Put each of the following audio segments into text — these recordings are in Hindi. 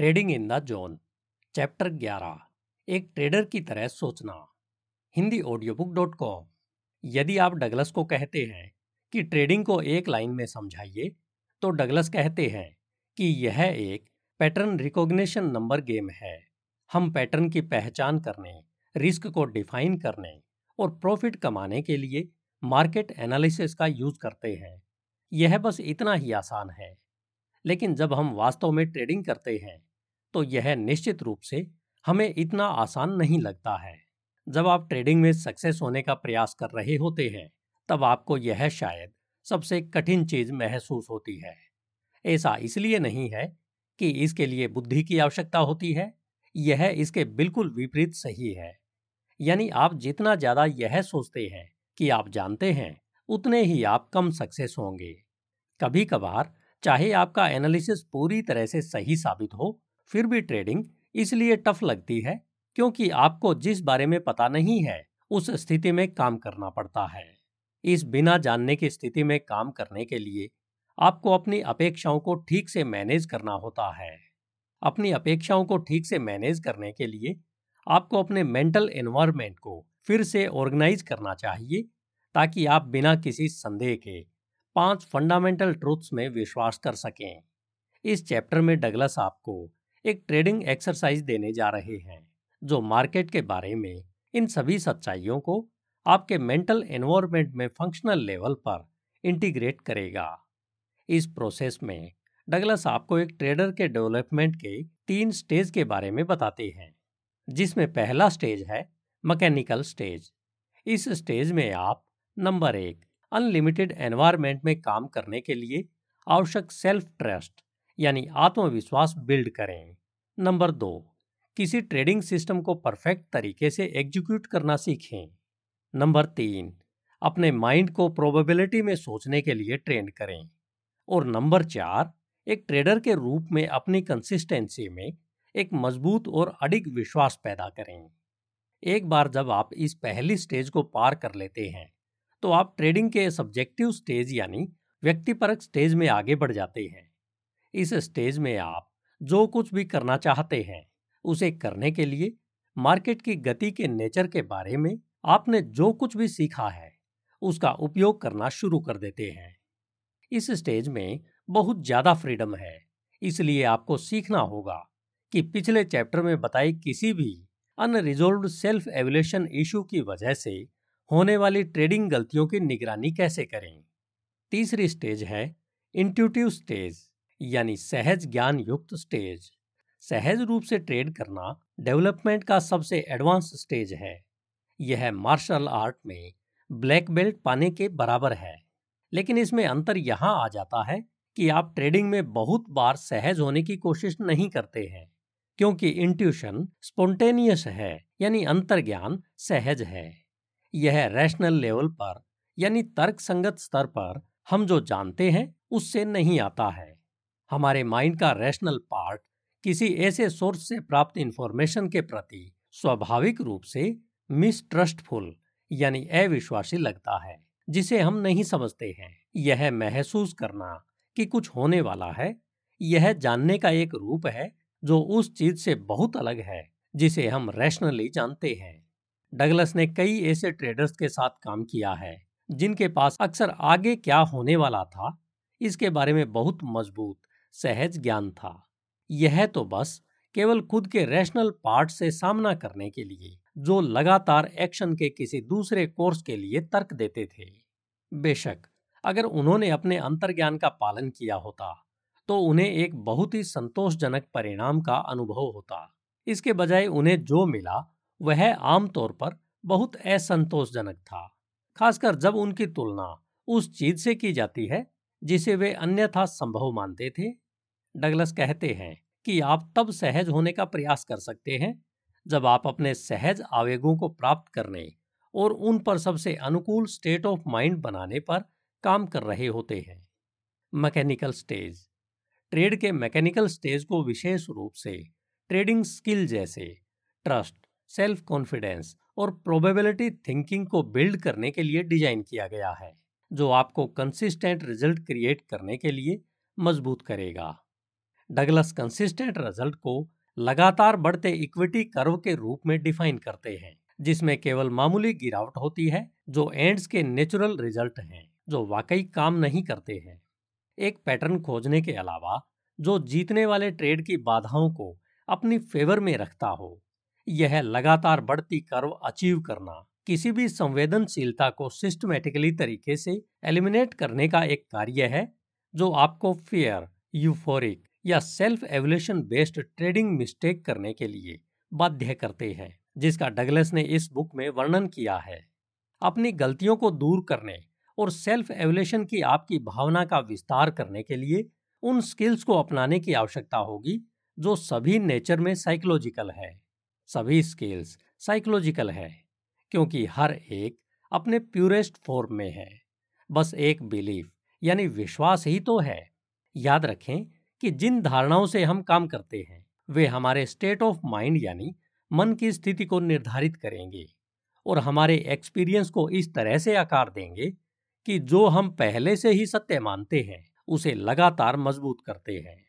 Trading in the zone. Chapter 11 एक ट्रेडर की तरह सोचना। Hindi audio book dot com. यदि आप डगलस को कहते हैं कि ट्रेडिंग को एक लाइन में समझाइए तो डगलस कहते हैं कि यह एक पैटर्न रिकॉग्निशन नंबर गेम है। हम पैटर्न की पहचान करने, रिस्क को डिफाइन करने और प्रॉफिट कमाने के लिए मार्केट एनालिसिस का यूज़ करते हैं। यह बस इतना ही आसान है। लेकिन जब हम वास्तव में ट्रेडिंग करते हैं तो यह निश्चित रूप से हमें इतना आसान नहीं लगता है। जब आप ट्रेडिंग में सक्सेस होने का प्रयास कर रहे होते हैं, तब आपको यह शायद सबसे कठिन चीज़ महसूस होती है। ऐसा इसलिए नहीं है कि इसके लिए बुद्धि की आवश्यकता होती है, यह इसके बिल्कुल विपरीत सही है। यानी आप जितना ज़्यादा यह सोचते हैं कि आप जानते हैं, उतने ही आप कम सक्सेस होंगे। कभी कभार चाहे आपका एनालिसिस पूरी तरह से सही साबित हो फिर भी ट्रेडिंग इसलिए टफ लगती है क्योंकि आपको जिस बारे में पता नहीं है, उस स्थिति में काम करना पड़ता है। इस बिना जानने की स्थिति में काम करने के लिए आपको अपनी अपेक्षाओं को ठीक से मैनेज करना होता है। अपनी अपेक्षाओं को ठीक से मैनेज करने के लिए आपको अपने मेंटल एनवायरमेंट को फिर से ऑर्गेनाइज करना चाहिए, ताकि आप बिना किसी संदेह के पाँच फंडामेंटल ट्रूथ्स में विश्वास कर सकें। इस चैप्टर में डगलस आपको एक ट्रेडिंग एक्सरसाइज देने जा रहे हैं, जो मार्केट के बारे में इन सभी सच्चाइयों को आपके मेंटल एनवायरनमेंट में फंक्शनल लेवल पर इंटीग्रेट करेगा। इस प्रोसेस में डगलस आपको एक ट्रेडर के डेवलपमेंट के तीन स्टेज के बारे में बताते हैं, जिसमें पहला स्टेज है मैकेनिकल स्टेज। इस स्टेज में आप, नंबर एक, अनलिमिटेड एनवायरनमेंट में काम करने के लिए आवश्यक सेल्फ ट्रस्ट यानी आत्मविश्वास बिल्ड करें। नंबर दो, किसी ट्रेडिंग सिस्टम को परफेक्ट तरीके से एग्जीक्यूट करना सीखें। नंबर तीन, अपने माइंड को प्रोबेबिलिटी में सोचने के लिए ट्रेन करें। और नंबर चार, एक ट्रेडर के रूप में अपनी कंसिस्टेंसी में एक मज़बूत और अडिग विश्वास पैदा करें। एक बार जब आप इस पहली स्टेज को पार कर लेते हैं तो आप ट्रेडिंग के सब्जेक्टिव स्टेज यानी व्यक्तिपरक स्टेज में आगे बढ़ जाते हैं। इस स्टेज में आप जो कुछ भी करना चाहते हैं, उसे करने के लिए मार्केट की गति के नेचर के बारे में आपने जो कुछ भी सीखा है, उसका उपयोग करना शुरू कर देते हैं। इस स्टेज में बहुत ज़्यादा फ्रीडम है, इसलिए आपको सीखना होगा कि पिछले चैप्टर में बताई किसी भी अनरिजोल्व सेल्फ एवल्यूशन इशू की वजह से होने वाली ट्रेडिंग गलतियों की निगरानी कैसे करें। तीसरी स्टेज है इंट्यूटिव स्टेज। यानी सहज ज्ञान युक्त स्टेज। सहज रूप से ट्रेड करना डेवलपमेंट का सबसे एडवांस स्टेज है। यह मार्शल आर्ट में ब्लैक बेल्ट पाने के बराबर है। लेकिन इसमें अंतर यहाँ आ जाता है कि आप ट्रेडिंग में बहुत बार सहज होने की कोशिश नहीं करते हैं, क्योंकि इंट्यूशन स्पोंटेनियस है, यानी अंतर ज्ञान सहज है। यह रैशनल लेवल पर, यानी तर्क संगत स्तर पर हम जो जानते हैं, उससे नहीं आता है। हमारे माइंड का रैशनल पार्ट किसी ऐसे सोर्स से प्राप्त इंफॉर्मेशन के प्रति स्वाभाविक रूप से मिसट्रस्टफुल, यानी अविश्वासी लगता है, जिसे हम नहीं समझते हैं। यह महसूस करना कि कुछ होने वाला है। यह जानने का एक रूप है जो उस चीज़ से बहुत अलग है, जिसे हम रैशनली जानते हैं। डगलस ने कई ऐसे ट्रेडर्स के साथ काम किया है, जिनके पास अक्सर आगे क्या होने वाला था, इसके बारे में बहुत मज़बूत सहज ज्ञान था। यह तो बस केवल खुद के रैशनल पार्ट से सामना करने के लिए, जो लगातार एक्शन के किसी दूसरे कोर्स के लिए तर्क देते थे। बेशक, अगर उन्होंने अपने अंतर्ज्ञान का पालन किया होता तो उन्हें एक बहुत ही संतोषजनक परिणाम का अनुभव होता। इसके बजाय उन्हें जो मिला, वह आमतौर पर बहुत असंतोषजनक था, खासकर जब उनकी तुलना उस चीज़ से की जाती है जिसे वे अन्यथा संभव मानते थे। डगलस कहते हैं कि आप तब सहज होने का प्रयास कर सकते हैं, जब आप अपने सहज आवेगों को प्राप्त करने और उन पर सबसे अनुकूल स्टेट ऑफ़ माइंड बनाने पर काम कर रहे होते हैं। मैकेनिकल स्टेज ट्रेड के मैकेनिकल स्टेज को विशेष रूप से ट्रेडिंग स्किल जैसे ट्रस्ट, सेल्फ कॉन्फिडेंस और प्रोबेबिलिटी थिंकिंग को बिल्ड करने के लिए डिज़ाइन किया गया है। जो आपको कंसिस्टेंट रिज़ल्ट क्रिएट करने के लिए मज़बूत करेगा। डगलस कंसिस्टेंट रिज़ल्ट को लगातार बढ़ते इक्विटी कर्व के रूप में डिफाइन करते हैं, जिसमें केवल मामूली गिरावट होती है जो एंड्स के नेचुरल रिज़ल्ट हैं, जो वाकई काम नहीं करते हैं। एक पैटर्न खोजने के अलावा, जो जीतने वाले ट्रेड की बाधाओं को अपनी फेवर में रखता हो, यह लगातार बढ़ती कर्व अचीव करना किसी भी संवेदनशीलता को सिस्टमेटिकली तरीके से एलिमिनेट करने का एक कार्य है, जो आपको फेयर यूफोरिक या self evaluation based trading mistake करने के लिए बाध्य करते हैं, जिसका डगलस ने इस बुक में वर्णन किया है। अपनी गलतियों को दूर करने और सेल्फ एवल्यूशन की आपकी भावना का विस्तार करने के लिए उन स्किल्स को अपनाने की आवश्यकता होगी, जो सभी नेचर में साइकोलॉजिकल है। सभी स्किल्स साइकोलॉजिकल है। क्योंकि हर एक अपने प्यूरेस्ट फॉर्म में है। बस एक बिलीफ यानी विश्वास ही तो है। याद रखें कि जिन धारणाओं से हम काम करते हैं, वे हमारे स्टेट ऑफ़ माइंड यानी मन की स्थिति को निर्धारित करेंगे और हमारे एक्सपीरियंस को इस तरह से आकार देंगे कि जो हम पहले से ही सत्य मानते हैं, उसे लगातार मज़बूत करते हैं।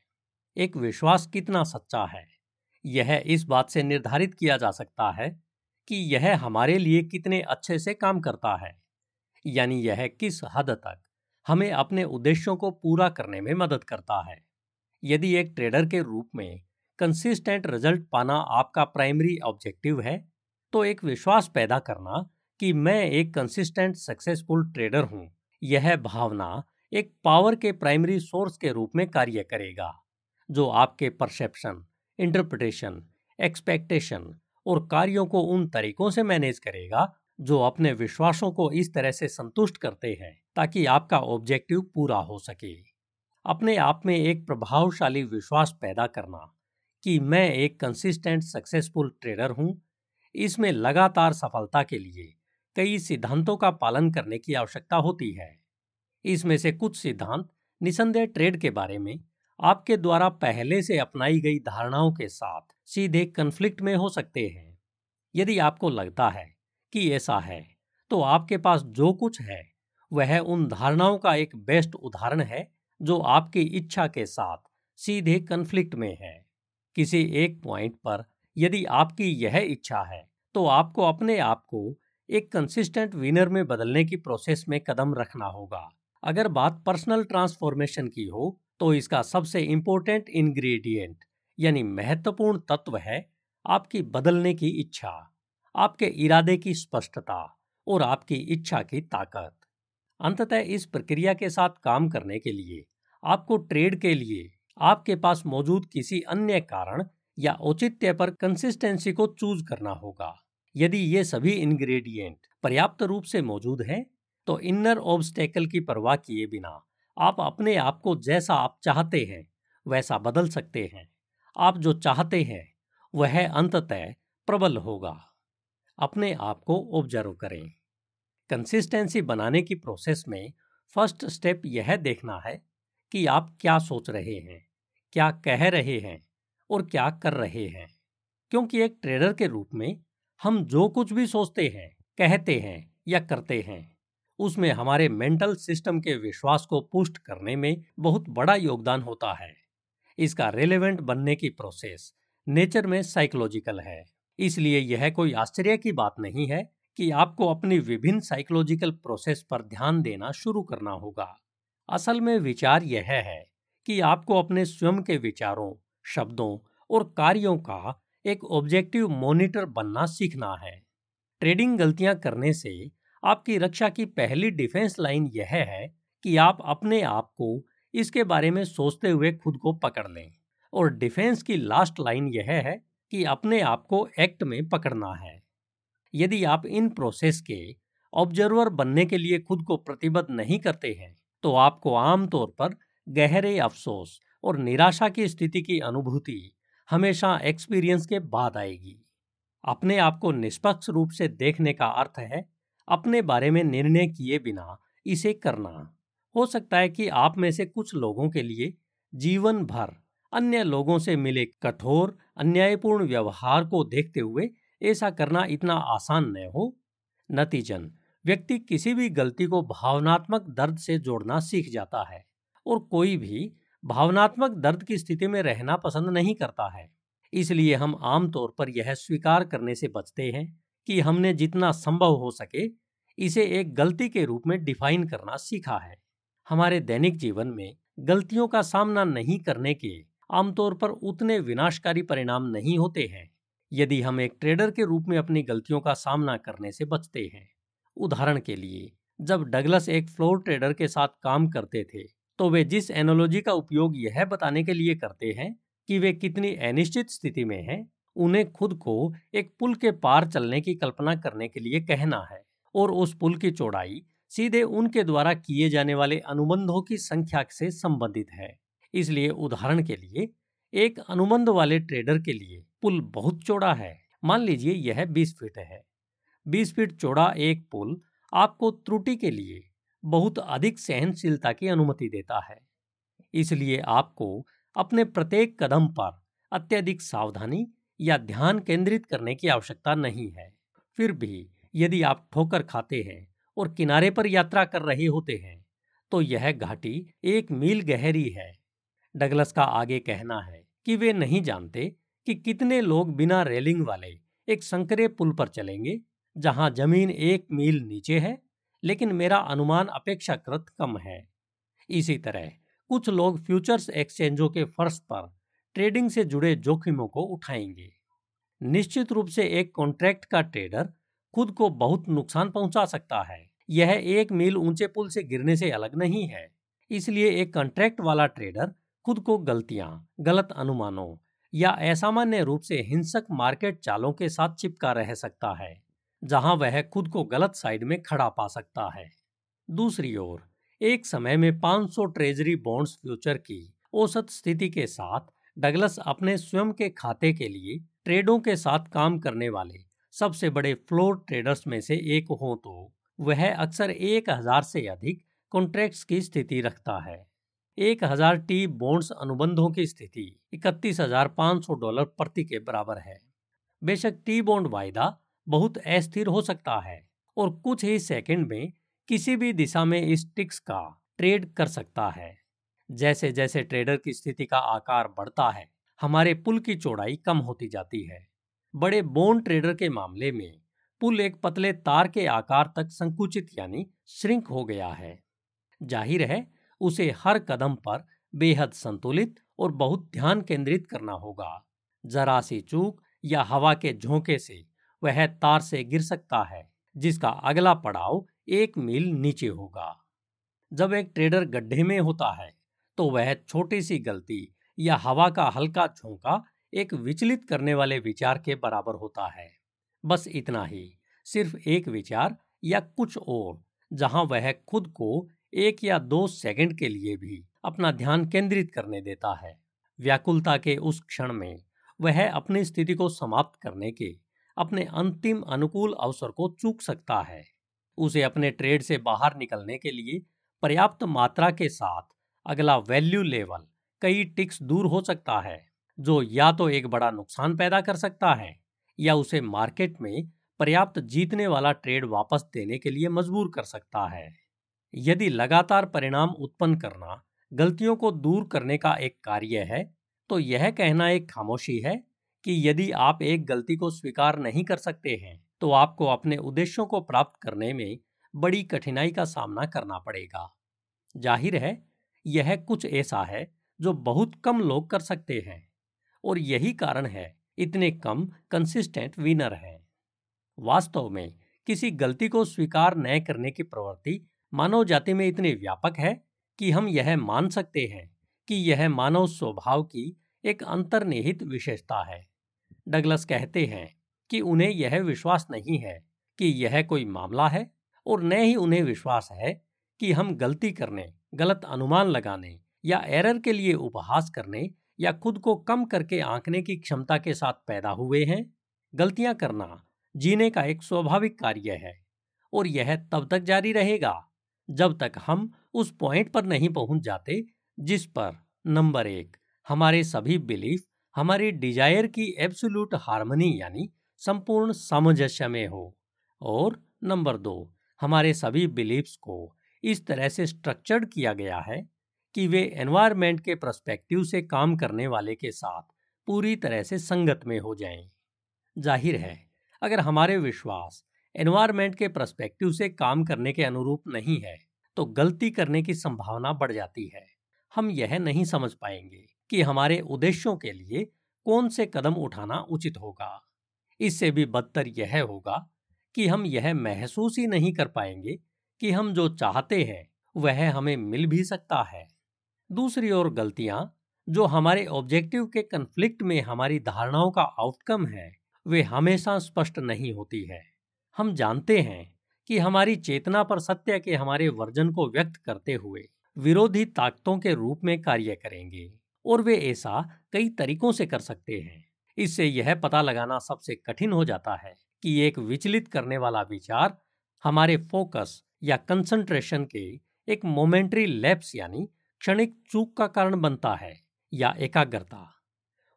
एक विश्वास कितना सच्चा है, यह इस बात से निर्धारित किया जा सकता है कि यह हमारे लिए कितने अच्छे से काम करता है। यानी यह किस हद तक हमें अपने उद्देश्यों को पूरा करने में मदद करता है। यदि एक ट्रेडर के रूप में कंसिस्टेंट रिज़ल्ट पाना आपका प्राइमरी ऑब्जेक्टिव है तो एक विश्वास पैदा करना कि मैं एक कंसिस्टेंट सक्सेसफुल ट्रेडर हूँ। यह भावना एक पावर के प्राइमरी सोर्स के रूप में कार्य करेगा, जो आपके परसेप्शन इंटरप्रिटेशन एक्सपेक्टेशन और कार्यों को उन तरीकों से मैनेज करेगा, जो अपने विश्वासों को इस तरह से संतुष्ट करते हैं, ताकि आपका ऑब्जेक्टिव पूरा हो सके। अपने आप में एक प्रभावशाली विश्वास पैदा करना कि मैं एक कंसिस्टेंट सक्सेसफुल ट्रेडर हूँ, इसमें लगातार सफलता के लिए कई सिद्धांतों का पालन करने की आवश्यकता होती है। इसमें से कुछ सिद्धांत निसंदेह ट्रेड के बारे में आपके द्वारा पहले से अपनाई गई धारणाओं के साथ सीधे कन्फ्लिक्ट में हो सकते हैं। यदि आपको लगता है कि ऐसा है तो आपके पास जो कुछ है, वह उन धारणाओं का एक बेस्ट उदाहरण है, जो आपकी इच्छा के साथ सीधे कन्फ्लिक्ट में है। किसी एक पॉइंट पर यदि आपकी यह इच्छा है तो आपको अपने आप को एक कंसिस्टेंट विनर में बदलने की प्रोसेस में कदम रखना होगा। अगर बात पर्सनल ट्रांसफॉर्मेशन की हो तो इसका सबसे इंपॉर्टेंट इंग्रेडिएंट, यानी महत्वपूर्ण तत्व है आपकी बदलने की इच्छा, आपके इरादे की स्पष्टता और आपकी इच्छा की ताकत। अंततः इस प्रक्रिया के साथ काम करने के लिए, आपको ट्रेड के लिए, आपके पास मौजूद किसी अन्य कारण या औचित्य पर कंसिस्टेंसी को चूज़ करना होगा। यदि ये सभी इंग्रेडिएंट पर्याप्त रूप से मौजूद हैं तो इनर ऑब्स्टेकल की परवाह किए बिना आप अपने आप को जैसा आप चाहते हैं, वैसा बदल सकते हैं। आप जो चाहते हैं, वह अंततः प्रबल होगा। अपने आप को ऑब्ज़र्व करें। कंसिस्टेंसी बनाने की प्रोसेस में फ़र्स्ट स्टेप यह देखना है कि आप क्या सोच रहे हैं, क्या कह रहे हैं और क्या कर रहे हैं। क्योंकि एक ट्रेडर के रूप में हम जो कुछ भी सोचते हैं, कहते हैं या करते हैं उसमें हमारे मेंटल सिस्टम के विश्वास को पुष्ट करने में बहुत बड़ा योगदान होता है। इसका रेलेवेंट बनने की प्रोसेस नेचर में साइकोलॉजिकल है। इसलिए यह कोई आश्चर्य की बात नहीं है कि आपको अपनी विभिन्न साइकोलॉजिकल प्रोसेस पर ध्यान देना शुरू करना होगा। असल में विचार यह है कि आपको अपने स्वयं के विचारों, शब्दों और कार्यों का एक ऑब्जेक्टिव मॉनिटर बनना सीखना है। ट्रेडिंग गलतियाँ करने से आपकी रक्षा की पहली डिफेंस लाइन यह है कि आप अपने आप को इसके बारे में सोचते हुए खुद को पकड़ लें। और डिफेंस की लास्ट लाइन यह है कि अपने आप को एक्ट में पकड़ना है। यदि आप इन प्रोसेस के ऑब्जर्वर बनने के लिए खुद को प्रतिबद्ध नहीं करते हैं तो आपको आमतौर पर गहरे अफसोस और निराशा की स्थिति की अनुभूति हमेशा एक्सपीरियंस के बाद आएगी। अपने आप को निष्पक्ष रूप से देखने का अर्थ है अपने बारे में निर्णय किए बिना इसे करना। हो सकता है कि आप में से कुछ लोगों के लिए जीवन भर अन्य लोगों से मिले कठोर, अन्यायपूर्ण व्यवहार को देखते हुए ऐसा करना इतना आसान न हो। नतीजन, व्यक्ति किसी भी गलती को भावनात्मक दर्द से जोड़ना सीख जाता है और कोई भी भावनात्मक दर्द की स्थिति में रहना पसंद नहीं करता है। इसलिए हम आमतौर पर यह स्वीकार करने से बचते हैं। कि हमने जितना संभव हो सके इसे एक गलती के रूप में डिफाइन करना सीखा है। हमारे दैनिक जीवन में गलतियों का सामना नहीं करने के आमतौर पर उतने विनाशकारी परिणाम नहीं होते हैं, यदि हम एक ट्रेडर के रूप में अपनी गलतियों का सामना करने से बचते हैं। उदाहरण के लिए, जब डगलस एक फ्लोर ट्रेडर के साथ काम करते थे तो वे जिस एनोलॉजी का उपयोग यह बताने के लिए करते हैं कि वे कितनी अनिश्चित स्थिति में हैं उन्हें खुद को एक पुल के पार चलने की कल्पना करने के लिए कहना है और उस पुल की चौड़ाई सीधे उनके द्वारा किए जाने वाले अनुबंधों की संख्या से संबंधित है। इसलिए उदाहरण के लिए, एक अनुबंध वाले ट्रेडर के लिए पुल बहुत चौड़ा है। मान लीजिए यह 20 फीट है। 20 फीट चौड़ा एक पुल आपको त्रुटि के लिए बहुत अधिक सहनशीलता की अनुमति देता है। इसलिए आपको अपने प्रत्येक कदम पर अत्यधिक सावधानी या ध्यान केंद्रित करने की आवश्यकता नहीं है। फिर भी, यदि आप ठोकर खाते हैं और किनारे पर यात्रा कर रहे होते हैं तो यह घाटी एक मील गहरी है। डगलस का आगे कहना है कि वे नहीं जानते कि कितने लोग बिना रेलिंग वाले एक संकरे पुल पर चलेंगे, जहाँ ज़मीन एक मील नीचे है, लेकिन मेरा अनुमान अपेक्षाकृत कम है। इसी तरह, कुछ लोग फ्यूचर्स एक्सचेंजों के फर्श पर ट्रेडिंग से जुड़े जोखिमों को उठाएँगे। निश्चित रूप से एक कॉन्ट्रैक्ट का ट्रेडर खुद को बहुत नुकसान पहुँचा सकता है। यह एक मील ऊँचे पुल से गिरने से अलग नहीं है। इसलिए एक कॉन्ट्रैक्ट वाला ट्रेडर खुद को गलतियाँ, गलत अनुमानों या असामान्य रूप से हिंसक मार्केट चालों के साथ चिपका रह सकता है, जहाँ वह खुद को गलत साइड में खड़ा पा सकता है। दूसरी ओर, एक समय में 500 ट्रेजरी बॉन्ड्स फ्यूचर की औसत स्थिति के साथ डगलस अपने स्वयं के खाते के लिए ट्रेडों के साथ काम करने वाले सबसे बड़े फ्लोर ट्रेडर्स में से एक हो तो वह अक्सर एक हज़ार से अधिक कॉन्ट्रैक्ट्स की स्थिति रखता है। एक हज़ार टी बॉन्ड्स अनुबंधों की स्थिति इकतीस हज़ार पाँच सौ डॉलर प्रति के बराबर है। बेशक टी बॉन्ड वायदा बहुत अस्थिर हो सकता है और कुछ ही सेकंड में किसी भी दिशा में इस टिक्स का ट्रेड कर सकता है। जैसे जैसे ट्रेडर की स्थिति का आकार बढ़ता है, हमारे पुल की चौड़ाई कम होती जाती है। बड़े बोन ट्रेडर के मामले में, पुल एक पतले तार के आकार तक संकुचित यानी श्रिंक हो गया है। ज़ाहिर है, उसे हर कदम पर बेहद संतुलित और बहुत ध्यान केंद्रित करना होगा। जरा सी चूक या हवा के झोंके से वह तार से गिर सकता है, जिसका अगला पड़ाव एक मील नीचे होगा। जब एक ट्रेडर गड्ढे में होता है तो वह छोटी सी गलती या हवा का हल्का झोंका एक विचलित करने वाले विचार के बराबर होता है। बस इतना ही, सिर्फ़ एक विचार या कुछ और, जहाँ वह खुद को एक या दो सेकंड के लिए भी अपना ध्यान केंद्रित करने देता है। व्याकुलता के उस क्षण में वह अपनी स्थिति को समाप्त करने के अपने अंतिम अनुकूल अवसर को चूक सकता है। उसे अपने ट्रेड से बाहर निकलने के लिए पर्याप्त मात्रा के साथ अगला वैल्यू लेवल कई टिक्स दूर हो सकता है, जो या तो एक बड़ा नुकसान पैदा कर सकता है, या उसे मार्केट में पर्याप्त जीतने वाला ट्रेड वापस देने के लिए मजबूर कर सकता है। यदि लगातार परिणाम उत्पन्न करना गलतियों को दूर करने का एक कार्य है तो यह कहना एक खामोशी है कि यदि आप एक गलती को स्वीकार नहीं कर सकते हैं तो आपको अपने उद्देश्यों को प्राप्त करने में बड़ी कठिनाई का सामना करना पड़ेगा। ज़ाहिर है यह कुछ ऐसा है जो बहुत कम लोग कर सकते हैं। और यही कारण है, इतने कम कंसिस्टेंट विनर हैं। वास्तव में, किसी गलती को स्वीकार न करने की प्रवृत्ति मानव जाति में इतनी व्यापक है कि हम यह मान सकते हैं कि यह मानव स्वभाव की एक अंतर्निहित विशेषता है। डगलस कहते हैं कि उन्हें यह विश्वास नहीं है कि यह कोई मामला है और न ही उन्हें विश्वास है कि हम गलती करने, गलत अनुमान लगाने या एरर के लिए उपहास करने या खुद को कम करके आंकने की क्षमता के साथ पैदा हुए हैं। गलतियाँ करना जीने का एक स्वाभाविक कार्य है और यह तब तक जारी रहेगा जब तक हम उस पॉइंट पर नहीं पहुँच जाते जिस पर, नंबर एक, हमारे सभी बिलीफ, हमारी डिज़ायर की एब्सोल्यूट हार्मनी यानी संपूर्ण सामंजस्य में हो और नंबर दो, हमारे सभी बिलीफ्स को इस तरह से स्ट्रक्चर्ड किया गया है कि वे एनवायरमेंट के प्रस्पेक्टिव से काम करने वाले के साथ पूरी तरह से संगत में हो जाएँ। ज़ाहिर है, अगर हमारे विश्वास एनवायरमेंट के प्रस्पेक्टिव से काम करने के अनुरूप नहीं है तो गलती करने की संभावना बढ़ जाती है हम यह नहीं समझ पाएँगे कि हमारे उद्देश्यों के लिए कौन से कदम उठाना उचित होगा इससे भी बदतर यह होगा कि हम यह महसूस ही नहीं कर पाएँगे कि हम जो चाहते हैं, वह हमें मिल भी सकता है। दूसरी ओर गलतियाँ, जो हमारे ऑब्जेक्टिव के कन्फ्लिक्ट में हमारी धारणाओं का आउटकम है, वे हमेशा स्पष्ट नहीं होती है। हम जानते हैं कि हमारी चेतना पर सत्य के हमारे वर्जन को व्यक्त करते हुए विरोधी ताकतों के रूप में कार्य करेंगे, और वे ऐसा कई तरीकों से कर सकते हैं। इससे यह पता लगाना सबसे कठिन हो जाता है कि एक विचलित करने वाला विचार हमारे फोकस या कंसंट्रेशन के एक मोमेंट्री लैप्स यानी क्षणिक चूक का कारण बनता है या एकाग्रता।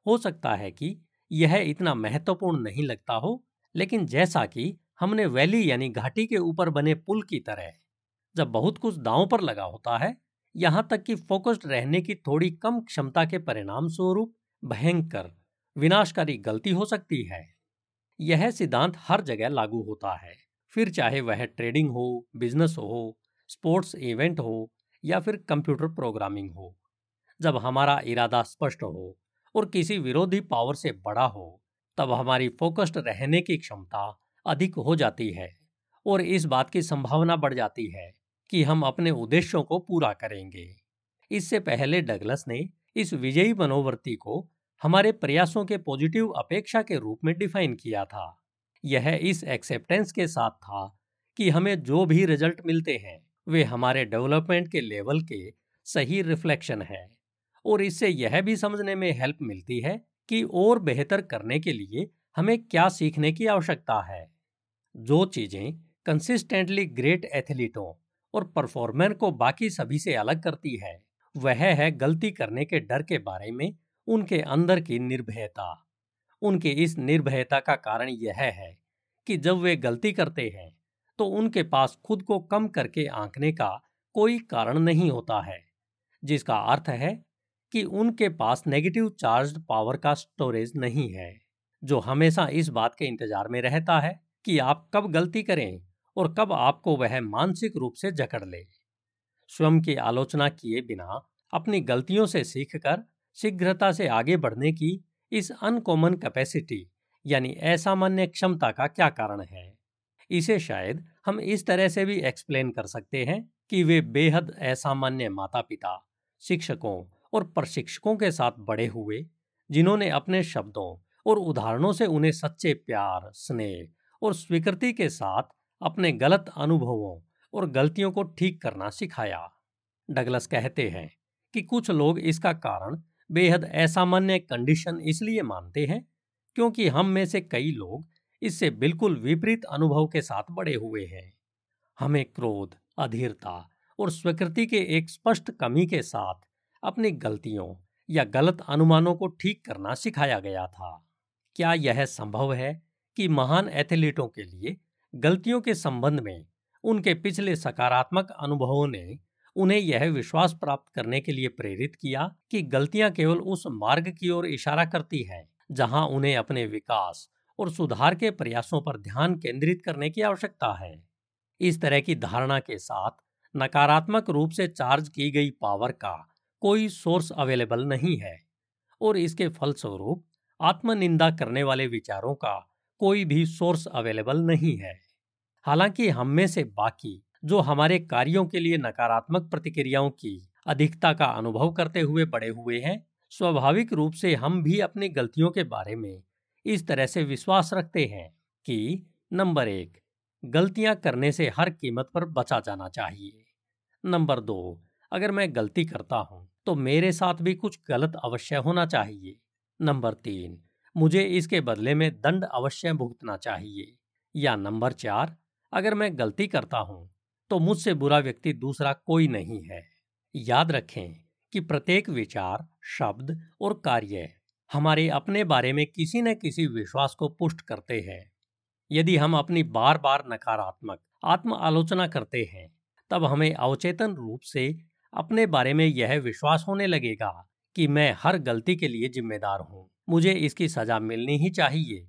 हो सकता है कि यह इतना महत्वपूर्ण नहीं लगता हो, लेकिन जैसा कि हमने वैली यानी घाटी के ऊपर बने पुल की तरह, जब बहुत कुछ दांव पर लगा होता है, यहाँ तक कि फोकस्ड रहने की थोड़ी कम क्षमता के परिणाम स्वरूप भयंकर, विनाशकारी गलती हो सकती है। यह सिद्धांत हर जगह लागू होता है। फिर चाहे वह ट्रेडिंग हो, बिज़नेस हो, स्पोर्ट्स इवेंट हो या फिर कंप्यूटर प्रोग्रामिंग हो, जब हमारा इरादा स्पष्ट हो और किसी विरोधी पावर से बड़ा हो, तब हमारी फोकस्ड रहने की क्षमता अधिक हो जाती है और इस बात की संभावना बढ़ जाती है कि हम अपने उद्देश्यों को पूरा करेंगे। इससे पहले डगलस ने इस विजयी मनोवृत्ति को हमारे प्रयासों के पॉजिटिव अपेक्षा के रूप में डिफाइन किया था। यह इस एक्सेप्टेंस के साथ था कि हमें जो भी रिज़ल्ट मिलते हैं, वे हमारे डेवलपमेंट के लेवल के सही रिफ्लेक्शन है। और इससे यह भी समझने में हेल्प मिलती है कि और बेहतर करने के लिए हमें क्या सीखने की आवश्यकता है। जो चीज़ें कंसिस्टेंटली ग्रेट एथलीटों और परफॉर्मर को बाकी सभी से अलग करती है, वह है गलती करने के डर के बारे में उनके अंदर की निर्भयता। उनके इस निर्भयता का कारण यह है कि जब वे गलती करते हैं तो उनके पास खुद को कम करके आंकने का कोई कारण नहीं होता है, जिसका अर्थ है कि उनके पास नेगेटिव चार्ज पावर का स्टोरेज नहीं है, जो हमेशा इस बात के इंतज़ार में रहता है कि आप कब गलती करें और कब आपको वह मानसिक रूप से जकड़ ले। स्वयं की आलोचना किए बिना अपनी गलतियों से सीखकर शीघ्रता से आगे बढ़ने की इस अनकॉमन कैपेसिटी, यानी असामान्य क्षमता का क्या कारण है? इसे शायद हम इस तरह से भी एक्सप्लेन कर सकते हैं कि वे बेहद असामान्य माता पिता शिक्षकों और प्रशिक्षकों के साथ बड़े हुए, जिन्होंने अपने शब्दों और उदाहरणों से उन्हें सच्चे प्यार, स्नेह और स्वीकृति के साथ अपने गलत अनुभवों और गलतियों को ठीक करना सिखाया। डगलस कहते हैं कि कुछ लोग इसका कारण बेहद असामान्य कंडीशन इसलिए मानते हैं, क्योंकि हम में से कई लोग इससे बिल्कुल विपरीत अनुभव के साथ बड़े हुए हैं। हमें क्रोध, अधीरता और स्वीकृति के एक स्पष्ट कमी के साथ अपनी गलतियों या गलत अनुमानों को ठीक करना सिखाया गया था। क्या यह संभव है कि महान एथलीटों के लिए गलतियों के संबंध में उनके पिछले सकारात्मक अनुभवों ने उन्हें यह विश्वास प्राप्त करने के लिए प्रेरित किया कि गलतियाँ केवल उस मार्ग की ओर इशारा करती है, जहाँ उन्हें अपने विकास और सुधार के प्रयासों पर ध्यान केंद्रित करने की आवश्यकता है। इस तरह की धारणा के साथ नकारात्मक रूप से चार्ज की गई पावर का कोई सोर्स अवेलेबल नहीं है और इसके फलस्वरूप आत्मनिंदा करने वाले विचारों का कोई भी सोर्स अवेलेबल नहीं है। हालाँकि हम में से बाकी जो हमारे कार्यों के लिए नकारात्मक प्रतिक्रियाओं की अधिकता का अनुभव करते हुए बड़े हुए हैं, स्वाभाविक रूप से हम भी अपनी गलतियों के बारे में इस तरह से विश्वास रखते हैं कि, नंबर एक, गलतियाँ करने से हर कीमत पर बचा जाना चाहिए। नंबर दो, अगर मैं गलती करता हूँ तो मेरे साथ भी कुछ गलत अवश्य होना चाहिए। नंबर तीन, मुझे इसके बदले में दंड अवश्य भुगतना चाहिए। या नंबर चार, अगर मैं गलती करता हूँ तो मुझसे बुरा व्यक्ति दूसरा कोई नहीं है। याद रखें कि प्रत्येक विचार, शब्द और कार्य हमारे अपने बारे में किसी न किसी विश्वास को पुष्ट करते हैं। यदि हम अपनी बार बार नकारात्मक आत्म आलोचना करते हैं, तब हमें अवचेतन रूप से अपने बारे में यह विश्वास होने लगेगा कि मैं हर गलती के लिए जिम्मेदार हूँ, मुझे इसकी सजा मिलनी ही चाहिए।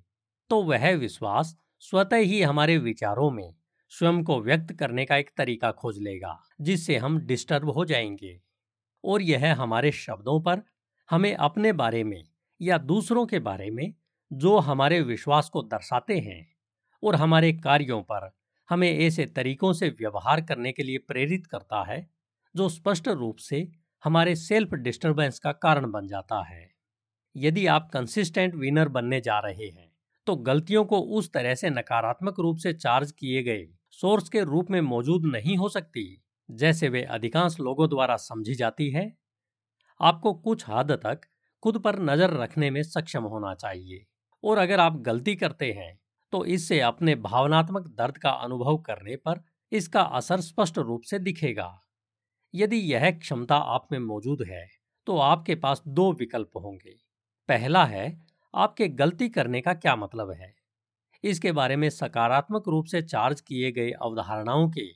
तो वह विश्वास स्वतः ही हमारे विचारों में स्वयं को व्यक्त करने का एक तरीका खोज लेगा, जिससे हम डिस्टर्ब हो जाएँगे। और यह हमारे शब्दों पर, हमें अपने बारे में या दूसरों के बारे में जो हमारे विश्वास को दर्शाते हैं और हमारे कार्यों पर हमें ऐसे तरीकों से व्यवहार करने के लिए प्रेरित करता है, जो स्पष्ट रूप से हमारे सेल्फ डिस्टरबेंस का कारण बन जाता है। यदि आप कंसिस्टेंट विनर बनने जा रहे हैं तो गलतियों को उस तरह से नकारात्मक रूप से चार्ज किए गए सोर्स के रूप में मौजूद नहीं हो सकती, जैसे वे अधिकांश लोगों द्वारा समझी जाती है। आपको कुछ हद तक खुद पर नज़र रखने में सक्षम होना चाहिए, और अगर आप गलती करते हैं तो इससे अपने भावनात्मक दर्द का अनुभव करने पर इसका असर स्पष्ट रूप से दिखेगा। यदि यह क्षमता आप में मौजूद है तो आपके पास दो विकल्प होंगे। पहला है, आपके गलती करने का क्या मतलब है? इसके बारे में सकारात्मक रूप से चार्ज किए गए अवधारणाओं के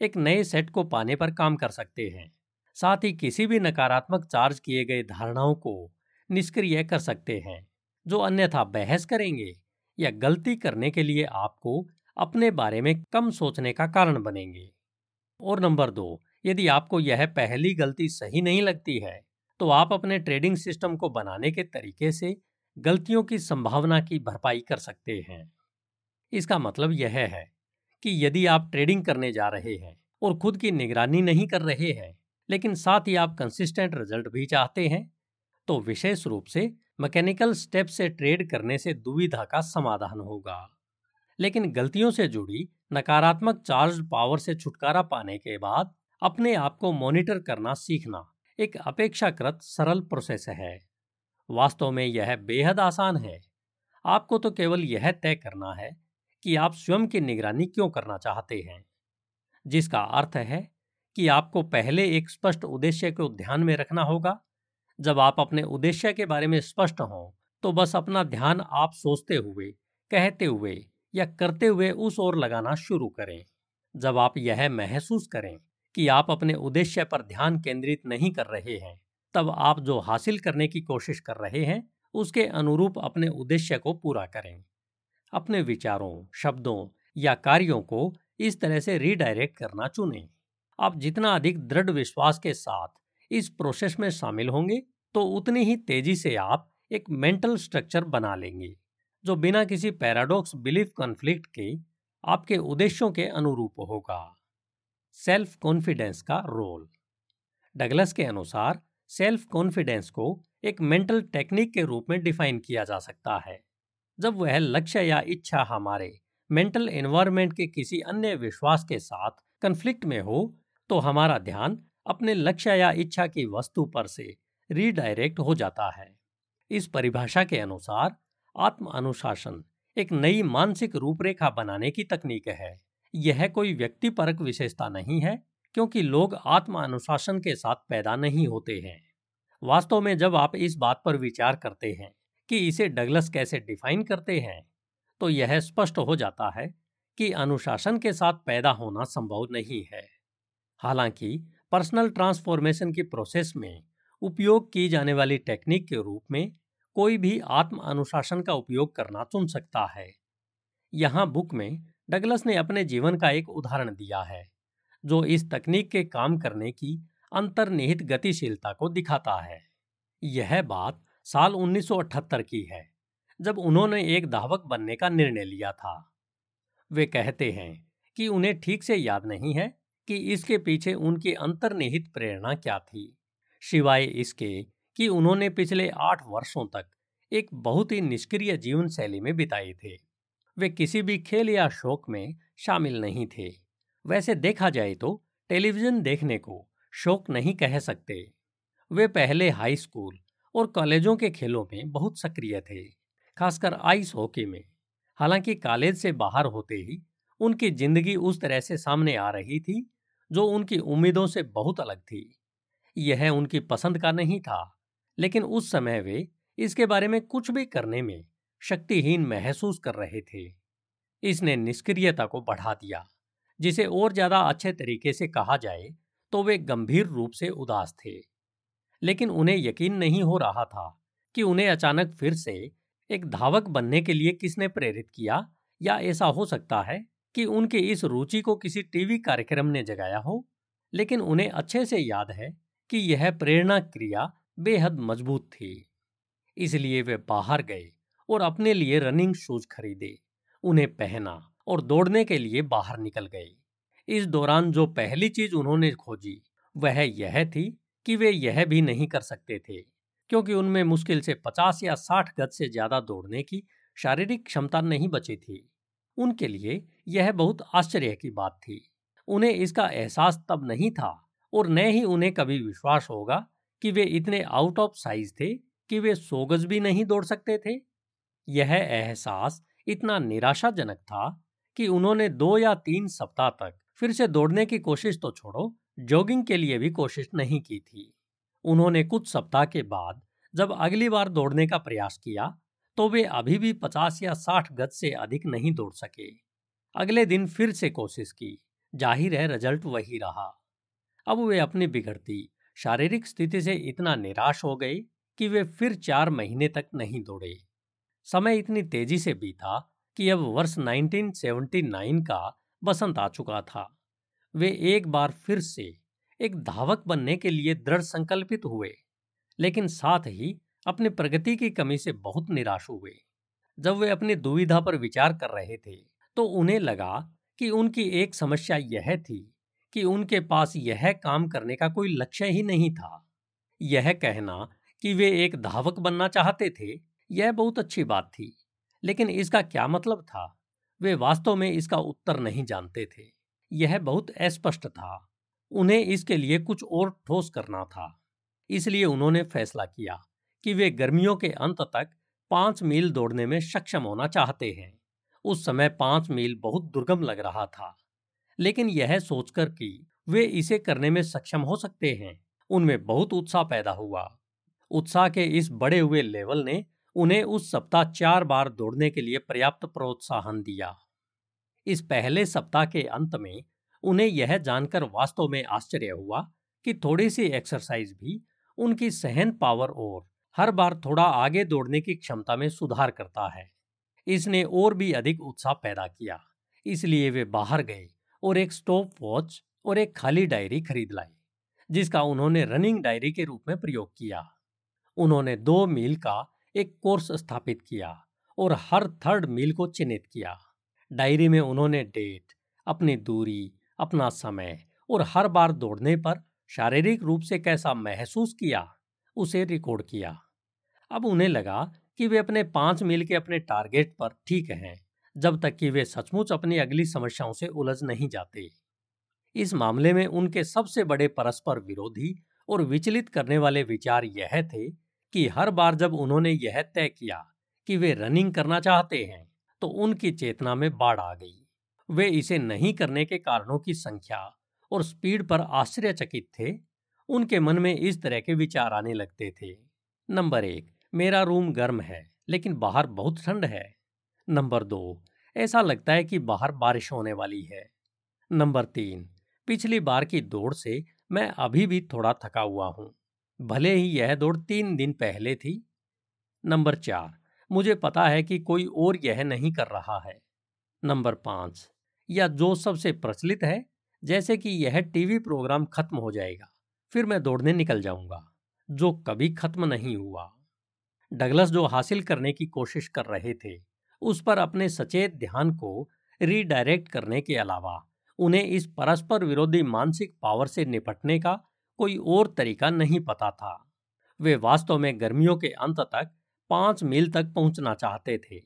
एक नए सेट को पाने पर काम कर सकते हैं। साथ ही किसी भी नकारात्मक चार्ज किए गए धारणाओं को निष्क्रिय कर सकते हैं, जो अन्यथा बहस करेंगे या गलती करने के लिए आपको अपने बारे में कम सोचने का कारण बनेंगे। और नंबर दो, यदि आपको यह पहली गलती सही नहीं लगती है तो आप अपने ट्रेडिंग सिस्टम को बनाने के तरीके से गलतियों की संभावना की भरपाई कर सकते हैं। इसका मतलब यह है कि यदि आप ट्रेडिंग करने जा रहे हैं और खुद की निगरानी नहीं कर रहे हैं, लेकिन साथ ही आप कंसिस्टेंट रिज़ल्ट भी चाहते हैं तो विशेष रूप से मैकेनिकल स्टेप से ट्रेड करने से दुविधा का समाधान होगा। लेकिन गलतियों से जुड़ी नकारात्मक चार्ज पावर से छुटकारा पाने के बाद अपने आप को मॉनिटर करना सीखना एक अपेक्षाकृत सरल प्रोसेस है। वास्तव में यह बेहद आसान है। आपको तो केवल यह तय करना है कि आप स्वयं की निगरानी क्यों करना चाहते हैं? जिसका अर्थ है कि आपको पहले एक स्पष्ट उद्देश्य को ध्यान में रखना होगा। जब आप अपने उद्देश्य के बारे में स्पष्ट हों तो बस अपना ध्यान आप सोचते हुए, कहते हुए या करते हुए उस ओर लगाना शुरू करें। जब आप यह महसूस करें कि आप अपने उद्देश्य पर ध्यान केंद्रित नहीं कर रहे हैं, तब आप जो हासिल करने की कोशिश कर रहे हैं, उसके अनुरूप अपने उद्देश्य को पूरा करें। अपने विचारों, शब्दों या कार्यों को इस तरह से रीडायरेक्ट करना चुनें। आप जितना अधिक दृढ़ विश्वास के साथ इस प्रोसेस में शामिल होंगे तो उतनी ही तेज़ी से आप एक मेंटल स्ट्रक्चर बना लेंगे, जो बिना किसी पैराडॉक्स बिलीफ कॉन्फ्लिक्ट के आपके उद्देश्यों के अनुरूप होगा। सेल्फ कॉन्फिडेंस का रोल डगलस के अनुसार सेल्फ कॉन्फिडेंस को एक मेंटल टेक्निक के रूप में डिफाइन किया जा सकता है। जब वह लक्ष्य या इच्छा हमारे मेंटल एनवायरनमेंट के किसी अन्य विश्वास के साथ कंफ्लिक्ट में हो तो हमारा ध्यान अपने लक्ष्य या इच्छा की वस्तु पर से रीडायरेक्ट हो जाता है। इस परिभाषा के अनुसार आत्म अनुशासन एक नई मानसिक रूपरेखा बनाने की तकनीक है। यह कोई व्यक्तिपरक विशेषता नहीं है, क्योंकि लोग आत्म अनुशासन के साथ पैदा नहीं होते हैं। वास्तव में जब आप इस बात पर विचार करते हैं कि इसे डगलस कैसे डिफाइन करते हैं तो यह स्पष्ट हो जाता है कि अनुशासन के साथ पैदा होना संभव नहीं है। हालाँकि, पर्सनल ट्रांसफॉर्मेशन की प्रोसेस में उपयोग की जाने वाली टेक्निक के रूप में कोई भी आत्म अनुशासन का उपयोग करना चुन सकता है। यहाँ बुक में डगलस ने अपने जीवन का एक उदाहरण दिया है, जो इस तकनीक के काम करने की अंतर्निहित गतिशीलता को दिखाता है। यह बात साल 1978 की है, जब उन्होंने एक धावक बनने का निर्णय लिया था। वे कहते हैं कि उन्हें ठीक से याद नहीं है कि इसके पीछे उनकी अंतर्निहित प्रेरणा क्या थी, सिवाय इसके कि उन्होंने पिछले आठ वर्षों तक एक बहुत ही निष्क्रिय जीवन शैली में बिताए थे। वे किसी भी खेल या शौक में शामिल नहीं थे। वैसे देखा जाए तो टेलीविज़न देखने को शौक नहीं कह सकते। वे पहले हाई स्कूल और कॉलेजों के खेलों में बहुत सक्रिय थे, खासकर आइस हॉकी में। हालाँकि कॉलेज से बाहर होते ही उनकी ज़िंदगी उस तरह से सामने आ रही थी, जो उनकी उम्मीदों से बहुत अलग थी। यह उनकी पसंद का नहीं था, लेकिन उस समय वे इसके बारे में कुछ भी करने में शक्तिहीन महसूस कर रहे थे। इसने निष्क्रियता को बढ़ा दिया, जिसे और ज़्यादा अच्छे तरीके से कहा जाए तो वे गंभीर रूप से उदास थे। लेकिन उन्हें यकीन नहीं हो रहा था कि उन्हें अचानक फिर से एक धावक बनने के लिए किसने प्रेरित किया या ऐसा हो सकता है कि उनकी इस रुचि को किसी टीवी कार्यक्रम ने जगाया हो। लेकिन उन्हें अच्छे से याद है कि यह प्रेरणा क्रिया बेहद मज़बूत थी। इसलिए वे बाहर गए और अपने लिए रनिंग शूज़ खरीदे, उन्हें पहना और दौड़ने के लिए बाहर निकल गए। इस दौरान जो पहली चीज़ उन्होंने खोजी, वह यह थी कि वे यह भी नहीं कर सकते थे, क्योंकि उनमें मुश्किल से पचास या साठ गज से ज़्यादा दौड़ने की शारीरिक क्षमता नहीं बची थी। उनके लिए यह बहुत आश्चर्य की बात थी। उन्हें इसका एहसास तब नहीं था और न ही उन्हें कभी विश्वास होगा कि वे इतने आउट ऑफ़ साइज़ थे कि वे सौ गज भी नहीं दौड़ सकते थे। यह एहसास इतना निराशाजनक था कि उन्होंने दो या तीन सप्ताह तक फिर से दौड़ने की कोशिश तो छोड़ो जॉगिंग के लिए भी कोशिश नहीं की थी। उन्होंने कुछ सप्ताह के बाद जब अगली बार दौड़ने का प्रयास किया तो वे अभी भी पचास या साठ गज से अधिक नहीं दौड़ सके। अगले दिन फिर से कोशिश की। ज़ाहिर है, रिज़ल्ट वही रहा। अब वे अपनी बिगड़ती शारीरिक स्थिति से इतना निराश हो गए कि वे फिर चार महीने तक नहीं दौड़े। समय इतनी तेज़ी से बीता कि अब वर्ष 1979 का बसंत आ चुका था। वे एक बार फिर से एक धावक बनने के लिए दृढ़ संकल्पित हुए, लेकिन साथ ही अपनी प्रगति की कमी से बहुत निराश हुए। जब वे अपनी दुविधा पर विचार कर रहे थे तो उन्हें लगा कि उनकी एक समस्या यह थी कि उनके पास यह काम करने का कोई लक्ष्य ही नहीं था। यह कहना कि वे एक धावक बनना चाहते थे, यह बहुत अच्छी बात थी, लेकिन इसका क्या मतलब था? वे वास्तव में इसका उत्तर नहीं जानते थे। यह बहुत अस्पष्ट था। उन्हें इसके लिए कुछ और ठोस करना था। इसलिए उन्होंने फैसला किया कि वे गर्मियों के अंत तक पाँच मील दौड़ने में सक्षम होना चाहते हैं। उस समय पाँच मील बहुत दुर्गम लग रहा था। लेकिन यह सोचकर कि वे इसे करने में सक्षम हो सकते हैं, उनमें बहुत उत्साह पैदा हुआ। उत्साह के इस बड़े हुए लेवल ने उन्हें उस सप्ताह चार बार दौड़ने के लिए पर्याप्त प्रोत्साहन दिया। इस पहले सप्ताह के अंत में उन्हें यह जानकर वास्तव में आश्चर्य हुआ कि थोड़ी सी एक्सरसाइज भी उनकी सहन पावर और हर बार थोड़ा आगे दौड़ने की क्षमता में सुधार करता है। इसने और भी अधिक उत्साह पैदा किया, इसलिए वे बाहर गए और एक स्टॉप वॉच और एक खाली डायरी खरीद लाई, जिसका उन्होंने रनिंग डायरी के रूप में प्रयोग किया। उन्होंने दो मील का एक कोर्स स्थापित किया और हर थर्ड मील को चिन्हित किया। डायरी में उन्होंने डेट, अपनी दूरी, अपना समय और हर बार दौड़ने पर शारीरिक रूप से कैसा महसूस किया, उसे रिकॉर्ड किया। अब उन्हें लगा कि वे अपने पाँच मील के अपने टारगेट पर ठीक हैं, जब तक कि वे सचमुच अपनी अगली समस्याओं से उलझ नहीं जाते। इस मामले में उनके सबसे बड़े परस्पर विरोधी और विचलित करने वाले विचार यह थे कि हर बार जब उन्होंने यह तय किया कि वे रनिंग करना चाहते हैं तो उनकी चेतना में बाढ़ आ गई। वे इसे नहीं करने के कारणों की संख्या और स्पीड पर आश्चर्यचकित थे। उनके मन में इस तरह के विचार आने लगते थे। नंबर एक, मेरा रूम गर्म है, लेकिन बाहर बहुत ठंड है। नंबर दो, ऐसा लगता है कि बाहर बारिश होने वाली है। नंबर तीन, पिछली बार की दौड़ से मैं अभी भी थोड़ा थका हुआ हूँ। भले ही यह दौड़ तीन दिन पहले थी। नंबर चार मुझे पता है कि कोई और यह नहीं कर रहा है। नंबर पाँच, या जो सबसे प्रचलित है, जैसे कि यह टीवी प्रोग्राम खत्म हो जाएगा, फिर मैं दौड़ने निकल जाऊँगा, जो कभी खत्म नहीं हुआ। डगलस जो हासिल करने की कोशिश कर रहे थे, उस पर अपने सचेत ध्यान को रीडायरेक्ट करने के अलावा, उन्हें इस परस्पर विरोधी मानसिक पावर से निपटने का कोई और तरीका नहीं पता था। वे वास्तव में गर्मियों के अंत तक पाँच मील तक पहुँचना चाहते थे।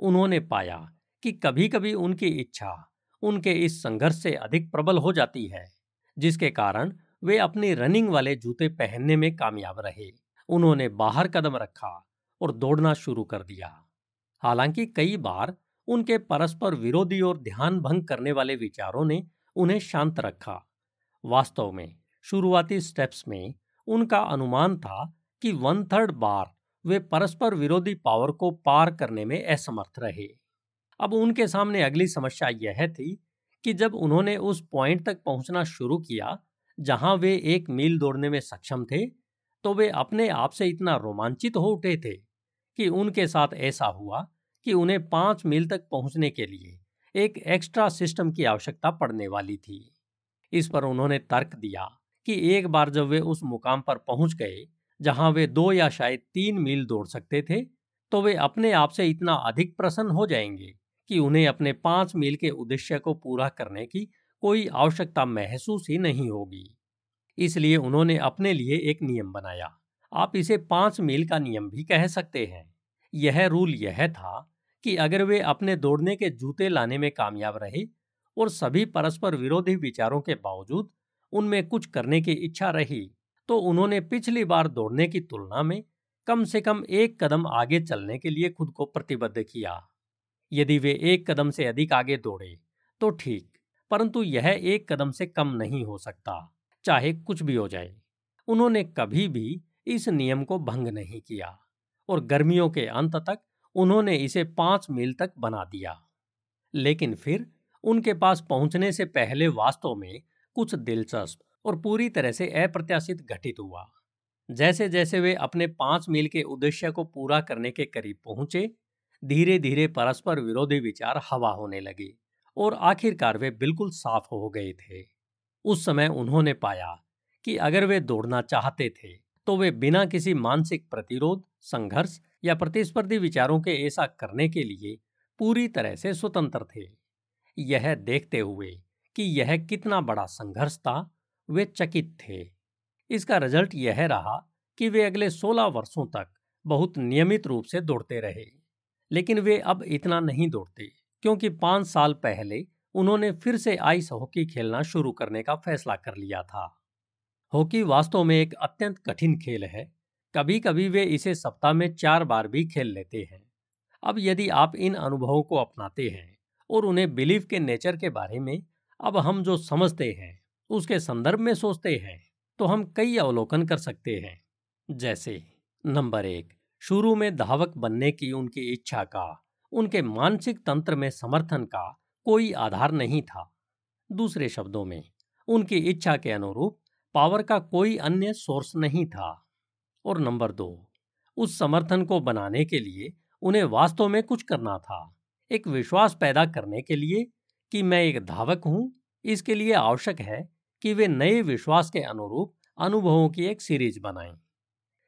उन्होंने पाया कि कभी कभी उनकी इच्छा उनके इस संघर्ष से अधिक प्रबल हो जाती है, जिसके कारण वे अपने रनिंग वाले जूते पहनने में कामयाब रहे। उन्होंने बाहर कदम रखा और दौड़ना शुरू कर दिया। हालाँकि कई बार उनके परस्पर विरोधी और ध्यान भंग करने वाले विचारों ने उन्हें शांत रखा। वास्तव में शुरुआती स्टेप्स में उनका अनुमान था कि वन थर्ड बार वे परस्पर विरोधी पावर को पार करने में असमर्थ रहे। अब उनके सामने अगली समस्या यह थी कि जब उन्होंने उस पॉइंट तक पहुँचना शुरू किया, जहाँ वे एक मील दौड़ने में सक्षम थे तो वे अपने आप से इतना रोमांचित हो उठे थे कि उनके साथ ऐसा हुआ कि उन्हें पाँच मील तक पहुँचने के लिए एक एक्स्ट्रा सिस्टम की आवश्यकता पड़ने वाली थी। इस पर उन्होंने तर्क दिया कि एक बार जब वे उस मुकाम पर पहुँच गए जहाँ वे दो या शायद तीन मील दौड़ सकते थे तो वे अपने आप से इतना अधिक प्रसन्न हो जाएँगे कि उन्हें अपने पाँच मील के उद्देश्य को पूरा करने की कोई आवश्यकता महसूस ही नहीं होगी। इसलिए उन्होंने अपने लिए एक नियम बनाया। आप इसे पाँच मील का नियम भी कह सकते हैं। यह रूल यह था कि अगर वे अपने दौड़ने के जूते लाने में कामयाब रहे और सभी परस्पर विरोधी विचारों के बावजूद उनमें कुछ करने की इच्छा रही तो उन्होंने पिछली बार दौड़ने की तुलना में कम से कम एक कदम आगे चलने के लिए खुद को प्रतिबद्ध किया। यदि वे एक कदम से अधिक आगे दौड़े तो ठीक, परंतु यह एक कदम से कम नहीं हो सकता, चाहे कुछ भी हो जाए। उन्होंने कभी भी इस नियम को भंग नहीं किया और गर्मियों के अंत तक उन्होंने इसे पाँच मील तक बना दिया। लेकिन फिर उनके पास पहुँचने से पहले वास्तव में कुछ दिलचस्प और पूरी तरह से अप्रत्याशित घटित हुआ। जैसे जैसे वे अपने पाँच मील के उद्देश्य को पूरा करने के करीब पहुँचे धीरे धीरे परस्पर विरोधी विचार हवा होने लगे और आखिरकार वे बिल्कुल साफ़ हो गए थे। उस समय उन्होंने पाया कि अगर वे दौड़ना चाहते थे तो वे बिना किसी मानसिक प्रतिरोध, संघर्ष या प्रतिस्पर्धी विचारों के ऐसा करने के लिए पूरी तरह से स्वतंत्र थे। यह देखते हुए कि यह कितना बड़ा संघर्ष था वे चकित थे। इसका रिज़ल्ट यह रहा कि वे अगले 16 वर्षों तक बहुत नियमित रूप से दौड़ते रहे। लेकिन वे अब इतना नहीं दौड़ते, क्योंकि पाँच साल पहले उन्होंने फिर से आइस हॉकी खेलना शुरू करने का फैसला कर लिया था। हॉकी वास्तव में एक अत्यंत कठिन खेल है। कभी कभी वे इसे सप्ताह में चार बार भी खेल लेते हैं। अब यदि आप इन अनुभवों को अपनाते हैं और उन्हें बिलीव के नेचर के बारे में अब हम जो समझते हैं उसके संदर्भ में सोचते हैं तो हम कई अवलोकन कर सकते हैं। जैसे, नंबर एक, शुरू में धावक बनने की उनकी इच्छा का, उनके मानसिक तंत्र में समर्थन का कोई आधार नहीं था। दूसरे शब्दों में, उनकी इच्छा के अनुरूप पावर का कोई अन्य सोर्स नहीं था। और नंबर दो, उस समर्थन को बनाने के लिए उन्हें वास्तव में कुछ करना था। एक विश्वास पैदा करने के लिए कि मैं एक धावक हूँ, इसके लिए आवश्यक है कि वे नए विश्वास के अनुरूप अनुभवों की एक सीरीज़ बनाएँ।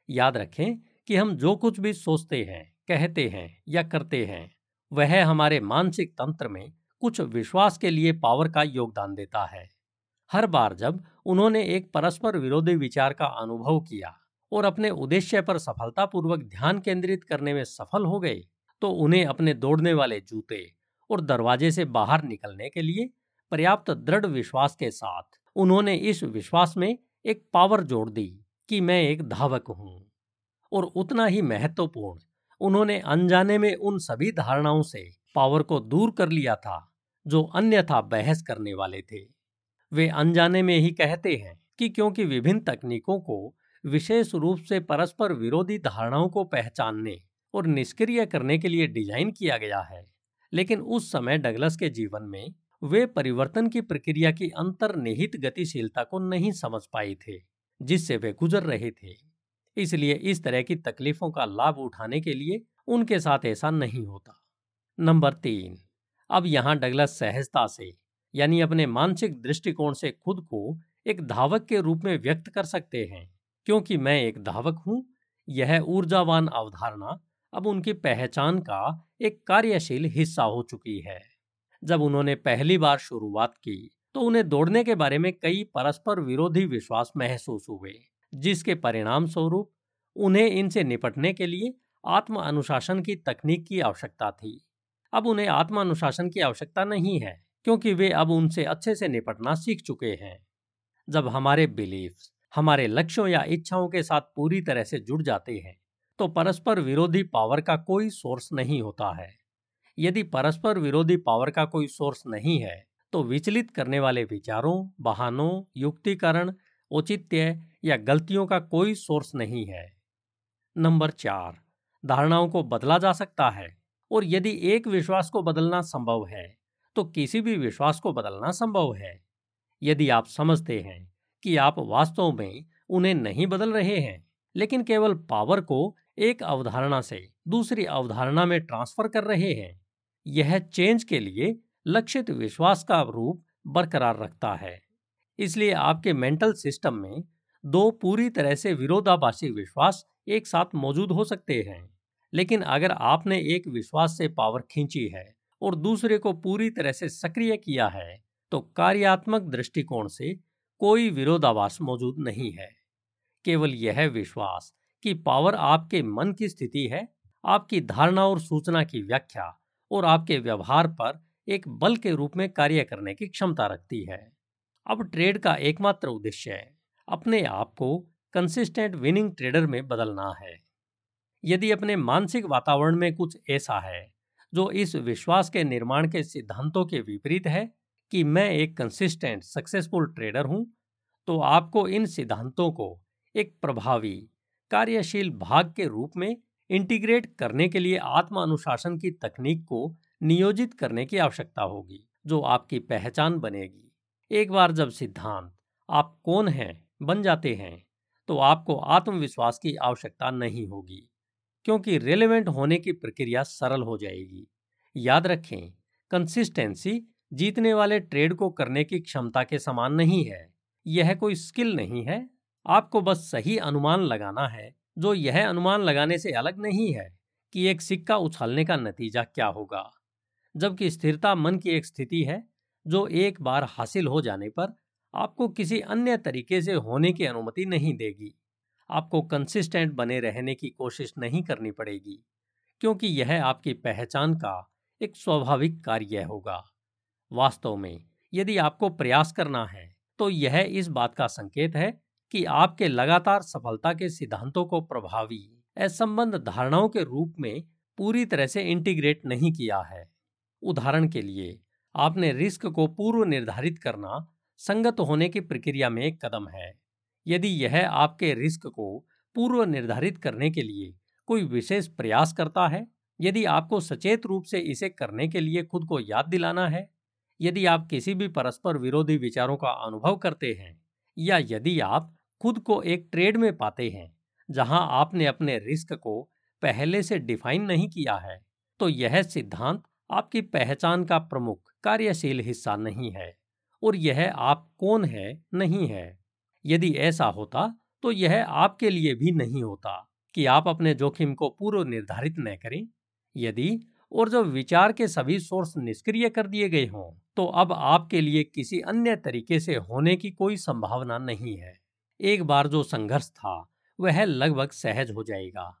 याद रखें कि हम जो कुछ भी सोचते हैं, कहते हैं या करते हैं, वह हमारे मानसिक तंत्र में कुछ विश्वास के लिए पावर का योगदान देता है। हर बार जब उन्होंने एक परस्पर विरोधी विचार का अनुभव किया और अपने उद्देश्य पर सफलतापूर्वक ध्यान केंद्रित करने में सफल हो गए तो उन्हें अपने दौड़ने वाले जूते और दरवाजे से बाहर निकलने के लिए पर्याप्त दृढ़ विश्वास के साथ उन्होंने इस विश्वास में एक पावर जोड़ दी कि मैं एक धावक हूँ। और उतना ही महत्वपूर्ण, उन्होंने अनजाने में उन सभी धारणाओं से पावर को दूर कर लिया था, जो अन्यथा बहस करने वाले थे। वे अनजाने में ही कहते हैं कि क्योंकि विभिन्न तकनीकों को विशेष रूप से परस्पर विरोधी धारणाओं को पहचानने और निष्क्रिय करने के लिए डिज़ाइन किया गया है, लेकिन उस समय डगलस के जीवन में वे परिवर्तन की प्रक्रिया की अंतर्निहित गतिशीलता को नहीं समझ पाए थे, जिससे वे गुजर रहे थे। इसलिए इस तरह की तकलीफों का लाभ उठाने के लिए उनके साथ ऐसा नहीं होता। नंबर तीन, अब यहाँ डगलस सहजता से, यानी अपने मानसिक दृष्टिकोण से खुद को एक धावक के रूप में व्यक्त कर सकते हैं, क्योंकि मैं एक धावक हूँ, यह ऊर्जावान अवधारणा अब उनकी पहचान का एक कार्यशील हिस्सा हो चुकी है। जब उन्होंने पहली बार शुरुआत की तो उन्हें दौड़ने के बारे में कई परस्पर विरोधी विश्वास महसूस हुए, जिसके परिणाम स्वरूप उन्हें इनसे निपटने के लिए आत्म अनुशासन की तकनीक की आवश्यकता थी। अब उन्हें आत्म अनुशासन की आवश्यकता नहीं है, क्योंकि वे अब उनसे अच्छे से निपटना सीख चुके हैं। जब हमारे बिलीफ हमारे लक्ष्यों या इच्छाओं के साथ पूरी तरह से जुड़ जाते हैं तो परस्पर विरोधी पावर का कोई सोर्स नहीं होता है। यदि परस्पर विरोधी पावर का कोई सोर्स नहीं है तो विचलित करने वाले विचारों, बहानों, युक्तिकरण, औचित्य या गलतियों का कोई सोर्स नहीं है। नंबर चार, धारणाओं को बदला जा सकता है, और यदि एक विश्वास को बदलना संभव है तो किसी भी विश्वास को बदलना संभव है। यदि आप समझते हैं कि आप वास्तव में उन्हें नहीं बदल रहे हैं, लेकिन केवल पावर को एक अवधारणा से दूसरी अवधारणा में ट्रांसफ़र कर रहे हैं यह चेंज के लिए लक्षित विश्वास का रूप बरकरार रखता है। इसलिए आपके मेंटल सिस्टम में दो पूरी तरह से विरोधाभासी विश्वास एक साथ मौजूद हो सकते हैं। लेकिन अगर आपने एक विश्वास से पावर खींची है और दूसरे को पूरी तरह से सक्रिय किया है तो कार्यात्मक दृष्टिकोण से कोई विरोधाभास मौजूद नहीं है। केवल यह विश्वास कि पावर आपके मन की स्थिति है, आपकी धारणा और सूचना की व्याख्या और आपके व्यवहार पर एक बल के रूप में कार्य करने की क्षमता रखती है। अब ट्रेड का एकमात्र उद्देश्य है, अपने आप को कंसिस्टेंट विनिंग ट्रेडर में बदलना है। यदि अपने मानसिक वातावरण में कुछ ऐसा है, जो इस विश्वास के निर्माण के सिद्धांतों के विपरीत है कि मैं एक कंसिस्टेंट सक्सेसफुल ट्रेडर हूँ तो आपको इन सिद्धांतों को एक प्रभावी, कार्यशील भाग के रूप में इंटीग्रेट करने के लिए आत्म अनुशासन की तकनीक को नियोजित करने की आवश्यकता होगी, जो आपकी पहचान बनेगी। एक बार जब सिद्धांत, आप कौन हैं? बन जाते हैं तो आपको आत्मविश्वास की आवश्यकता नहीं होगी, क्योंकि रेलेवेंट होने की प्रक्रिया सरल हो जाएगी। याद रखें कंसिस्टेंसी जीतने वाले ट्रेड को करने की क्षमता के समान नहीं है। यह कोई स्किल नहीं है। आपको बस सही अनुमान लगाना है जो यह अनुमान लगाने से अलग नहीं है कि एक सिक्का उछालने का नतीजा क्या होगा, जबकि स्थिरता मन की एक स्थिति है जो एक बार हासिल हो जाने पर आपको किसी अन्य तरीके से होने की अनुमति नहीं देगी। आपको कंसिस्टेंट बने रहने की कोशिश नहीं करनी पड़ेगी, क्योंकि यह आपकी पहचान का एक स्वाभाविक कार्य होगा। वास्तव में यदि आपको प्रयास करना है तो यह इस बात का संकेत है कि आपके लगातार सफलता के सिद्धांतों को प्रभावी असंबंध धारणाओं के रूप में पूरी तरह से इंटीग्रेट नहीं किया है। उदाहरण के लिए, आपने रिस्क को पूर्व निर्धारित करना संगत होने की प्रक्रिया में एक कदम है। यदि यह आपके रिस्क को पूर्व निर्धारित करने के लिए कोई विशेष प्रयास करता है, यदि आपको सचेत रूप से इसे करने के लिए खुद को याद दिलाना है, यदि आप किसी भी परस्पर विरोधी विचारों का अनुभव करते हैं, या यदि आप खुद को एक ट्रेड में पाते हैं, जहाँ आपने अपने रिस्क को पहले से डिफाइन नहीं किया है तो यह सिद्धांत आपकी पहचान का प्रमुख कार्यशील हिस्सा नहीं है और यह आप कौन है नहीं है। यदि ऐसा होता तो यह आपके लिए भी नहीं होता कि आप अपने जोखिम को पूर्व निर्धारित न करें। यदि और जब विचार के सभी सोर्स निष्क्रिय कर दिए गए हों तो अब आपके लिए किसी अन्य तरीके से होने की कोई संभावना नहीं है। एक बार जो संघर्ष था, वह लगभग सहज हो जाएगा।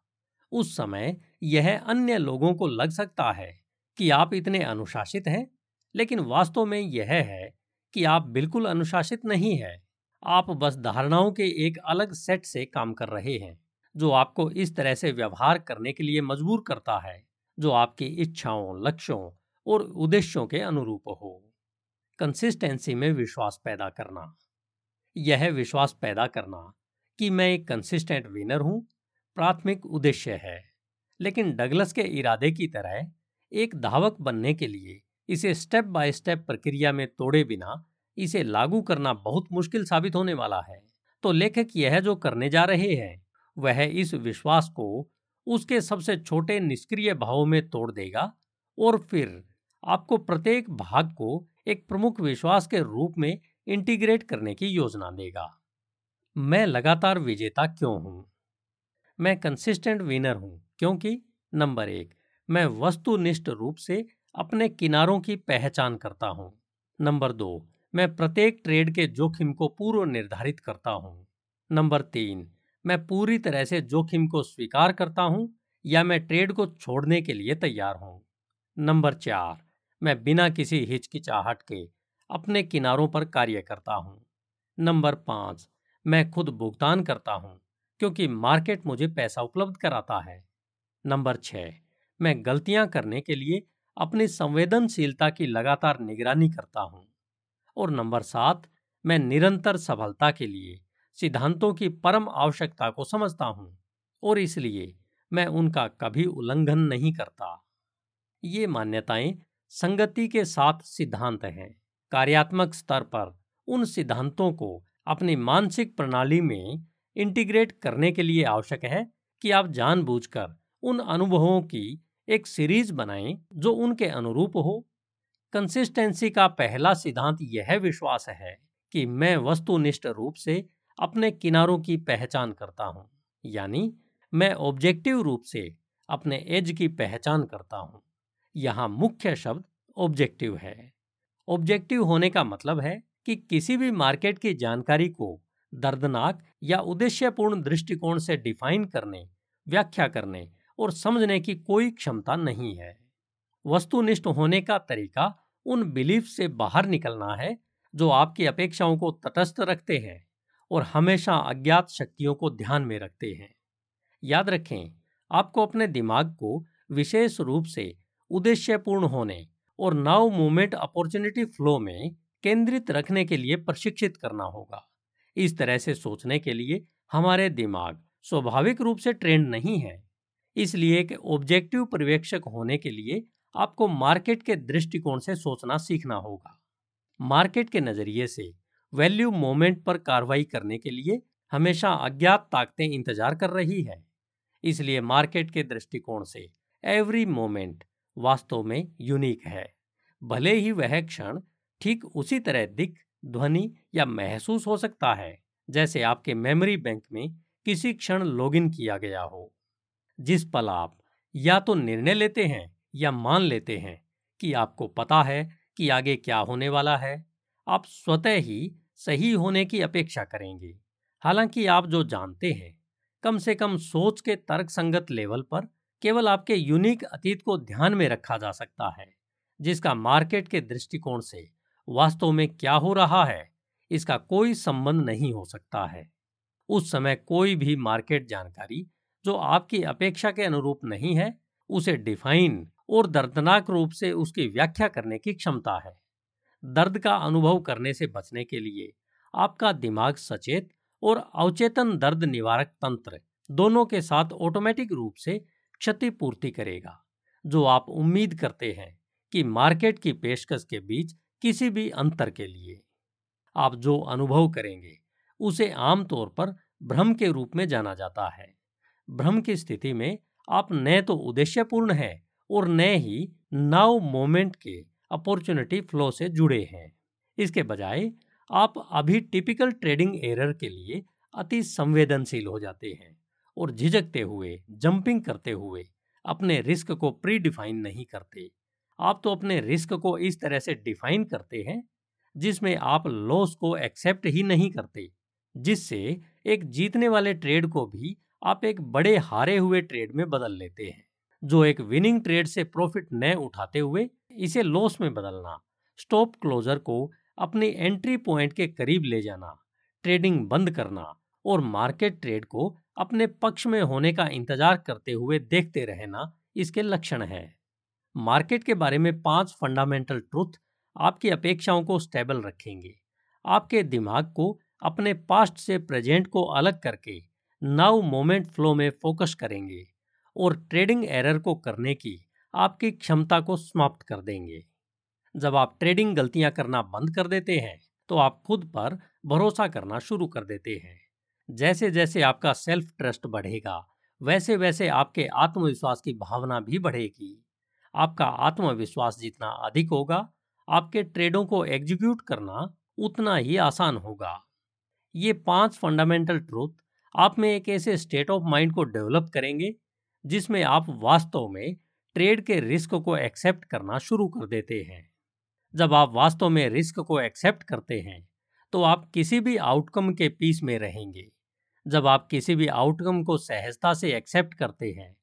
उस समय यह अन्य लोगों को लग सकता है कि आप इतने अनुशासित हैं, लेकिन वास्तव में यह है कि आप बिल्कुल अनुशासित नहीं है। आप बस धारणाओं के एक अलग सेट से काम कर रहे हैं, जो आपको इस तरह से व्यवहार करने के लिए मजबूर करता है, जो आपकी इच्छाओं, लक्ष्यों और उद्देश्यों के अनुरूप हो। कंसिस्टेंसी में विश्वास पैदा करना। यह विश्वास पैदा करना कि मैं एक कंसिस्टेंट विनर हूँ, प्राथमिक उद्देश्य है। लेकिन डगलस के इरादे की तरह एक धावक बनने के लिए इसे स्टेप बाय स्टेप प्रक्रिया में तोड़े बिना इसे लागू करना बहुत मुश्किल साबित होने वाला है। तो लेखक यह जो करने जा रहे हैं, वह इस विश्वास को उसके सबसे छोटे निष्क्रिय भावों में तोड़ देगा और फिर आपको प्रत्येक भाग को एक प्रमुख विश्वास के रूप में इंटीग्रेट करने की योजना देगा मैं लगातार विजेता क्यों हूँ? मैं कंसिस्टेंट विनर हूँ, क्योंकि नंबर एक, मैं वस्तुनिष्ठ रूप से अपने किनारों की पहचान करता हूँ। नंबर दो, मैं प्रत्येक ट्रेड के जोखिम को पूर्व निर्धारित करता हूँ। नंबर तीन, मैं पूरी तरह से जोखिम को स्वीकार करता हूँ या मैं ट्रेड को छोड़ने के लिए तैयार हूँ। नंबर चार, मैं बिना किसी हिचकिचाहट के अपने किनारों पर कार्य करता हूँ। नंबर पाँच, मैं खुद भुगतान करता हूँ, क्योंकि मार्केट मुझे पैसा उपलब्ध कराता है। नंबर छः, मैं गलतियाँ करने के लिए अपनी संवेदनशीलता की लगातार निगरानी करता हूँ। और नंबर सात, मैं निरंतर सफलता के लिए सिद्धांतों की परम आवश्यकता को समझता हूँ, और इसलिए मैं उनका कभी उल्लंघन नहीं करता। ये मान्यताएँ संगति के साथ सिद्धांत हैं। कार्यात्मक स्तर पर उन सिद्धांतों को अपनी मानसिक प्रणाली में इंटीग्रेट करने के लिए आवश्यक है कि आप जानबूझकर उन अनुभवों की एक सीरीज़ बनाएँ जो उनके अनुरूप हो। कंसिस्टेंसी का पहला सिद्धांत यह विश्वास है कि मैं वस्तुनिष्ठ रूप से अपने किनारों की पहचान करता हूँ, यानी मैं ऑब्जेक्टिव रूप से अपने एज की पहचान करता हूँ। यहाँ मुख्य शब्द ऑब्जेक्टिव है। ऑब्जेक्टिव होने का मतलब है कि किसी भी मार्केट की जानकारी को दर्दनाक या उद्देश्यपूर्ण दृष्टिकोण से डिफाइन करने, व्याख्या करने और समझने की कोई क्षमता नहीं है। वस्तुनिष्ठ होने का तरीका उन बिलीफ से बाहर निकलना है जो आपकी अपेक्षाओं को तटस्थ रखते हैं और हमेशा अज्ञात शक्तियों को ध्यान में रखते हैं। याद रखें, आपको अपने दिमाग को विशेष रूप से उद्देश्यपूर्ण होने और नाउ मूवमेंट अपॉर्चुनिटी फ्लो में केंद्रित रखने के लिए प्रशिक्षित करना होगा। इस तरह से सोचने के लिए हमारे दिमाग स्वाभाविक रूप से ट्रेंड नहीं है। इसलिए एक ऑब्जेक्टिव पर्यवेक्षक होने के लिए आपको मार्केट के दृष्टिकोण से सोचना सीखना होगा। मार्केट के नज़रिए से वैल्यू मोमेंट पर कार्रवाई करने के लिए हमेशा अज्ञात ताकतें इंतज़ार कर रही है। इसलिए मार्केट के दृष्टिकोण से एवरी मोमेंट वास्तव में यूनिक है। भले ही वह क्षण ठीक उसी तरह दिख, ध्वनि या महसूस हो सकता है, जैसे आपके मेमोरी बैंक में किसी क्षण लॉगिन किया गया हो, जिस पल आप या तो निर्णय लेते हैं या मान लेते हैं कि आपको पता है कि आगे क्या होने वाला है। आप स्वतः ही सही होने की अपेक्षा करेंगे। हालाँकि आप जो जानते हैं, कम से कम सोच के तर्क संगत लेवल पर केवल आपके यूनिक अतीत को ध्यान में रखा जा सकता है, जिसका मार्केट के दृष्टिकोण से वास्तव में क्या हो रहा है, इसका कोई संबंध नहीं हो सकता है। उस समय कोई भी मार्केट जानकारी जो आपकी अपेक्षा के अनुरूप नहीं है, उसे डिफाइन और दर्दनाक रूप से उसकी व्याख्या करने की क्षमता है। दर्द का अनुभव करने से बचने के लिए आपका दिमाग सचेत और अवचेतन दर्द निवारक तंत्र दोनों के साथ ऑटोमेटिक रूप से क्षतिपूर्ति करेगा, जो आप उम्मीद करते हैं कि मार्केट की पेशकश के बीच किसी भी अंतर के लिए। आप जो अनुभव करेंगे, उसे आमतौर पर भ्रम के रूप में जाना जाता है। भ्रम की स्थिति में आप न तो उद्देश्यपूर्ण हैं और न ही नाउ मोमेंट के अपॉर्चुनिटी फ्लो से जुड़े हैं। इसके बजाय, आप अभी टिपिकल ट्रेडिंग एरर के लिए अति संवेदनशील हो जाते हैं। और झिझकते हुए जंपिंग करते हुए अपने रिस्क को प्री डिफाइन नहीं करते। आप तो अपने रिस्क को इस तरह से डिफाइन करते हैं, जिसमें आप लॉस को एक्सेप्ट ही नहीं करते, जिससे एक जीतने वाले ट्रेड को भी आप एक बड़े हारे हुए ट्रेड में बदल लेते हैं। जो एक विनिंग ट्रेड से प्रॉफिट न उठाते हुए, इसे लॉस में बदलना स्टॉप क्लोजर को अपनी एंट्री पॉइंट के करीब ले जाना ट्रेडिंग बंद करना और मार्केट ट्रेड को अपने पक्ष में होने का इंतज़ार करते हुए देखते रहना इसके लक्षण है। मार्केट के बारे में पाँच फंडामेंटल ट्रुथ आपकी अपेक्षाओं को स्टेबल रखेंगे। आपके दिमाग को अपने पास्ट से प्रेजेंट को अलग करके नाउ मोमेंट फ्लो में फोकस करेंगे और ट्रेडिंग एरर को करने की आपकी क्षमता को समाप्त कर देंगे। जब आप ट्रेडिंग गलतियाँ करना बंद कर देते हैं तो आप खुद पर भरोसा करना शुरू कर देते हैं। जैसे जैसे आपका सेल्फ ट्रस्ट बढ़ेगा वैसे वैसे आपके आत्मविश्वास की भावना भी बढ़ेगी। आपका आत्मविश्वास जितना अधिक होगा, आपके ट्रेडों को एग्जीक्यूट करना उतना ही आसान होगा। ये पाँच फंडामेंटल ट्रूथ आप में एक ऐसे स्टेट ऑफ़ माइंड को डेवलप करेंगे, जिसमें आप वास्तव में ट्रेड के रिस्क को एक्सेप्ट करना शुरू कर देते हैं। जब आप वास्तव में रिस्क को एक्सेप्ट करते हैं तो आप किसी भी आउटकम के पीस में रहेंगे। जब आप किसी भी आउटकम को सहजता से एक्सेप्ट करते हैं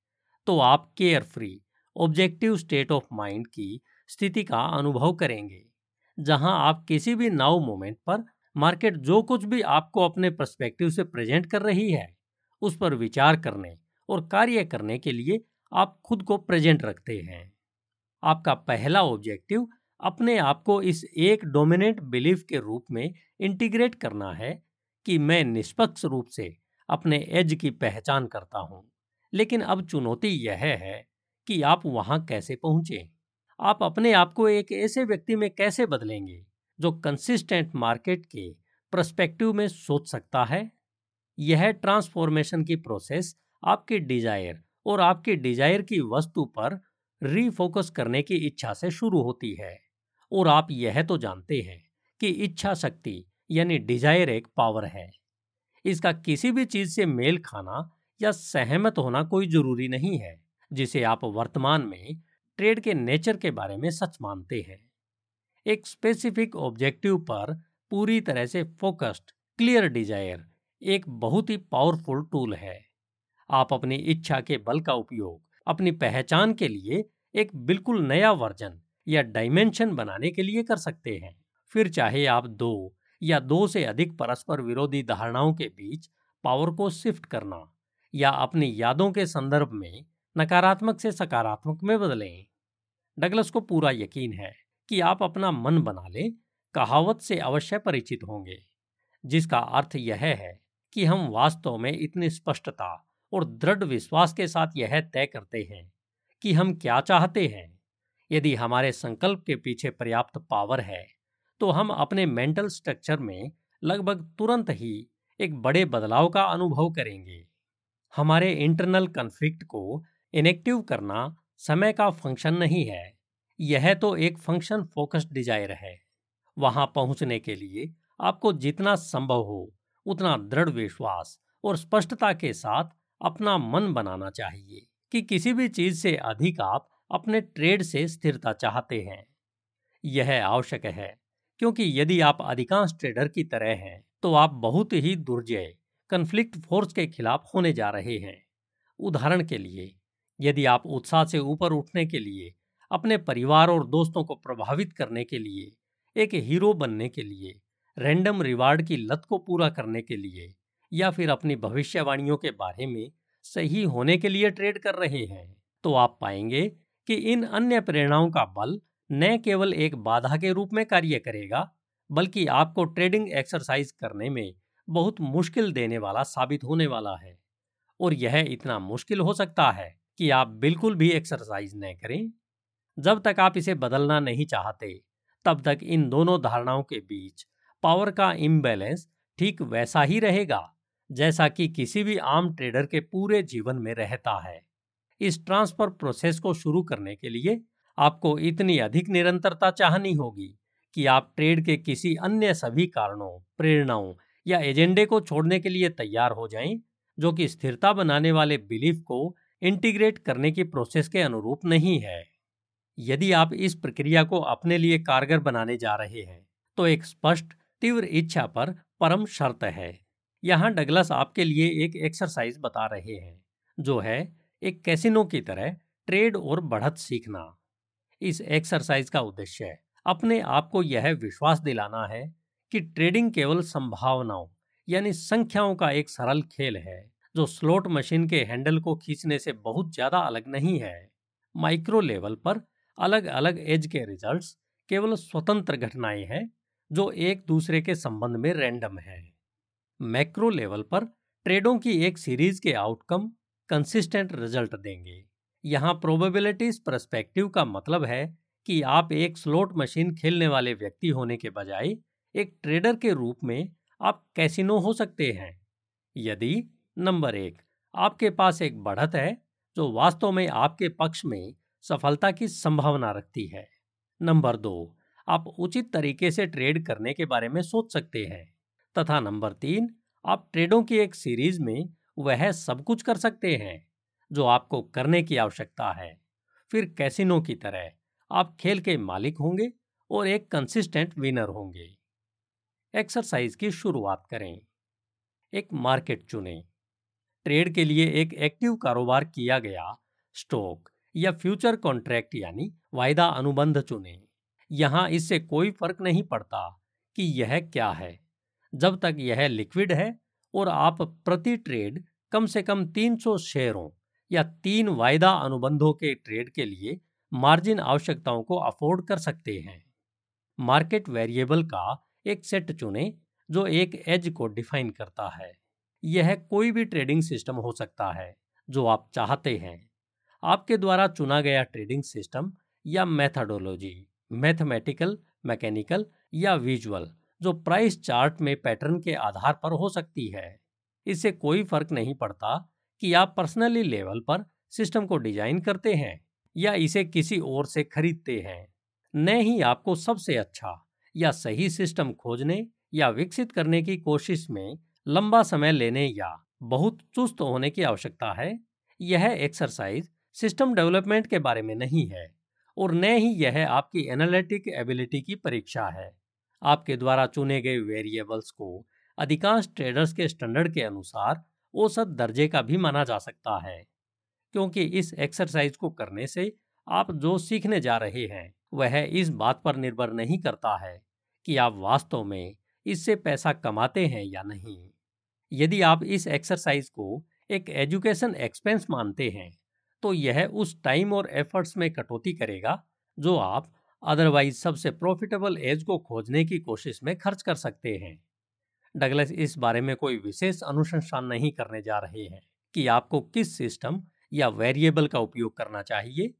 तो आप carefree objective state of mind की स्थिति का अनुभव करेंगे, जहाँ आप किसी भी नाउ मोमेंट पर मार्केट जो कुछ भी आपको अपने पर्सपेक्टिव से प्रेजेंट कर रही है, उस पर विचार करने और कार्य करने के लिए आप खुद को प्रेजेंट रखते हैं। आपका पहला ऑब्जेक्टिव अपने आप को इस एक डोमिनेंट बिलीफ के रूप में इंटीग्रेट करना है कि मैं निष्पक्ष रूप से अपने एज की पहचान करता हूँ। लेकिन अब चुनौती यह है कि आप वहाँ कैसे पहुँचे? आप अपने आप को एक ऐसे व्यक्ति में कैसे बदलेंगे, जो कंसिस्टेंट मार्केट के प्रस्पेक्टिव में सोच सकता है? यह ट्रांसफॉर्मेशन की प्रोसेस आपके डिज़ायर और आपके डिज़ायर की वस्तु पर रीफोकस करने की इच्छा से शुरू होती है। और आप यह तो जानते हैं कि इच्छा शक्ति यानी डिज़ायर एक पावर है। इसका किसी भी चीज़ से मेल खाना या सहमत होना कोई ज़रूरी नहीं है, जिसे आप वर्तमान में ट्रेड के नेचर के बारे में सच मानते हैं। एक स्पेसिफिक ऑब्जेक्टिव पर पूरी तरह से फोकस्ड, क्लियर डिज़ायर एक बहुत ही पावरफुल टूल है। आप अपनी इच्छा के बल का उपयोग, अपनी पहचान के लिए एक बिल्कुल नया वर्जन या डायमेंशन बनाने के लिए कर सकते हैं। फिर चाहे आप दो या दो से अधिक परस्पर विरोधी धारणाओं के बीच पावर को शिफ्ट करना या अपनी यादों के संदर्भ में नकारात्मक से सकारात्मक में बदलें। डगलस को पूरा यकीन है कि आप अपना मन बना लें, कहावत से अवश्य परिचित होंगे, जिसका अर्थ यह है कि हम वास्तव में इतनी स्पष्टता और दृढ़ विश्वास के साथ यह तय करते हैं कि हम क्या चाहते हैं। यदि हमारे संकल्प के पीछे पर्याप्त पावर है तो हम अपने मेंटल स्ट्रक्चर में लगभग तुरंत ही एक बड़े बदलाव का अनुभव करेंगे। हमारे इंटरनल कन्फ्लिक्ट को इनेक्टिव करना समय का फ़ंक्शन नहीं है, यह तो एक फ़ंक्शन फोकस्ड डिज़ायर है। वहाँ पहुँचने के लिए आपको जितना संभव हो, उतना दृढ़ विश्वास और स्पष्टता के साथ अपना मन बनाना चाहिए कि किसी भी चीज़ से अधिक आप अपने ट्रेड से स्थिरता चाहते हैं। यह आवश्यक है, क्योंकि यदि आप अधिकांश ट्रेडर की तरह हैं तो आप बहुत ही दुर्जय कन्फ्लिक्ट फोर्स के खिलाफ होने जा रहे हैं। उदाहरण के लिए, यदि आप उत्साह से ऊपर उठने के लिए, अपने परिवार और दोस्तों को प्रभावित करने के लिए, एक हीरो बनने के लिए रैंडम रिवार्ड की लत को पूरा करने के लिए, या फिर अपनी भविष्यवाणियों के बारे में सही होने के लिए ट्रेड कर रहे हैं तो आप पाएँगे कि इन अन्य प्रेरणाओं का बल न केवल एक बाधा के रूप में कार्य करेगा, बल्कि आपको ट्रेडिंग एक्सरसाइज करने में बहुत मुश्किल देने वाला साबित होने वाला है। और यह इतना मुश्किल हो सकता है कि आप बिल्कुल भी एक्सरसाइज न करें। जब तक आप इसे बदलना नहीं चाहते, तब तक इन दोनों धारणाओं के बीच पावर का इम्बैलेंस ठीक वैसा ही रहेगा, जैसा कि किसी भी आम ट्रेडर के पूरे जीवन में रहता है। इस ट्रांसफ़र प्रोसेस को शुरू करने के लिए आपको इतनी अधिक निरंतरता चाहनी होगी कि आप ट्रेड के किसी अन्य सभी कारणों प्रेरणाओं या एजेंडे को छोड़ने के लिए तैयार हो जाएँ, जो कि स्थिरता बनाने वाले बिलीफ को इंटीग्रेट करने की प्रोसेस के अनुरूप नहीं है। यदि आप इस प्रक्रिया को अपने लिए कारगर बनाने जा रहे हैं तो एक स्पष्ट तीव्र इच्छा पर परम शर्त है। यहाँ डगलस आपके लिए एक एक्सरसाइज बता रहे हैं जो है एक कैसिनो की तरह ट्रेड और बढ़त सीखना। इस एक्सरसाइज का उद्देश्य अपने आप को यह विश्वास दिलाना है कि ट्रेडिंग केवल संभावनाओं, यानी संख्याओं का एक सरल खेल है, जो स्लोट मशीन के हैंडल को खींचने से बहुत ज़्यादा अलग नहीं है। माइक्रो लेवल पर अलग अलग एज के रिजल्ट्स केवल स्वतंत्र घटनाएँ हैं, जो एक दूसरे के संबंध में रैंडम है। मैक्रो लेवल पर ट्रेडों की एक सीरीज़ के आउटकम कंसिस्टेंट रिज़ल्ट देंगे। यहाँ प्रोबेबिलिटीज परस्पेक्टिव का मतलब है कि आप एक स्लोट मशीन खेलने वाले व्यक्ति होने के बजाय एक ट्रेडर के रूप में आप कैसिनो हो सकते हैं। यदि नंबर एक, आपके पास एक बढ़त है, जो वास्तव में आपके पक्ष में सफलता की संभावना रखती है। नंबर दो, आप उचित तरीके से ट्रेड करने के बारे में सोच सकते हैं। तथा नंबर तीन, आप ट्रेडों की एक सीरीज़ में वह सब कुछ कर सकते हैं, जो आपको करने की आवश्यकता है। फिर कैसिनो की तरह आप खेल के मालिक होंगे और एक कंसिस्टेंट विनर होंगे। एक्सरसाइज की शुरुआत करें। एक मार्केट चुनें। ट्रेड के लिए एक एक्टिव कारोबार किया गया स्टॉक या फ्यूचर कॉन्ट्रैक्ट यानी वायदा अनुबंध चुनें। यहाँ इससे कोई फ़र्क नहीं पड़ता कि यह क्या है। जब तक यह लिक्विड है और आप प्रति ट्रेड कम से कम 300 शेयरों या तीन वायदा अनुबंधों के ट्रेड के लिए मार्जिन आवश्यकताओं को अफोर्ड कर सकते हैं। मार्केट वेरिएबल का एक सेट चुनें जो एक एज को डिफाइन करता है। यह कोई भी ट्रेडिंग सिस्टम हो सकता है, जो आप चाहते हैं। आपके द्वारा चुना गया ट्रेडिंग सिस्टम या मैथडोलॉजी, मैथमेटिकल, मैकेनिकल या विजुअल जो प्राइस चार्ट में पैटर्न के आधार पर हो सकती है। इससे कोई फ़र्क नहीं पड़ता कि आप पर्सनली लेवल पर सिस्टम को डिज़ाइन करते हैं या इसे किसी और से खरीदते हैं। न ही आपको सबसे अच्छा या सही सिस्टम खोजने या विकसित करने की कोशिश में लंबा समय लेने या बहुत चुस्त होने की आवश्यकता है, यह एक्सरसाइज सिस्टम डेवलपमेंट के बारे में नहीं है और न ही यह आपकी एनालिटिक एबिलिटी की परीक्षा है। आपके द्वारा चुने गए वेरिएबल्स को अधिकांश ट्रेडर्स के स्टैंडर्ड के अनुसार औसत दर्जे का भी माना जा सकता है, क्योंकि इस एक्सरसाइज को करने से आप जो सीखने जा रहे हैं, वह इस बात पर निर्भर नहीं करता है कि आप वास्तव में इससे पैसा कमाते हैं या नहीं। यदि आप इस एक्सरसाइज को एक एजुकेशन एक्सपेंस मानते हैं तो यह उस टाइम और एफर्ट्स में कटौती करेगा, जो आप अदरवाइज़ सबसे प्रॉफिटेबल एज को खोजने की कोशिश में खर्च कर सकते हैं। डगलस, इस बारे में कोई विशेष अनुसंधान नहीं करने जा रहे हैं कि आपको किस सिस्टम या वेरिएबल का उपयोग करना चाहिए,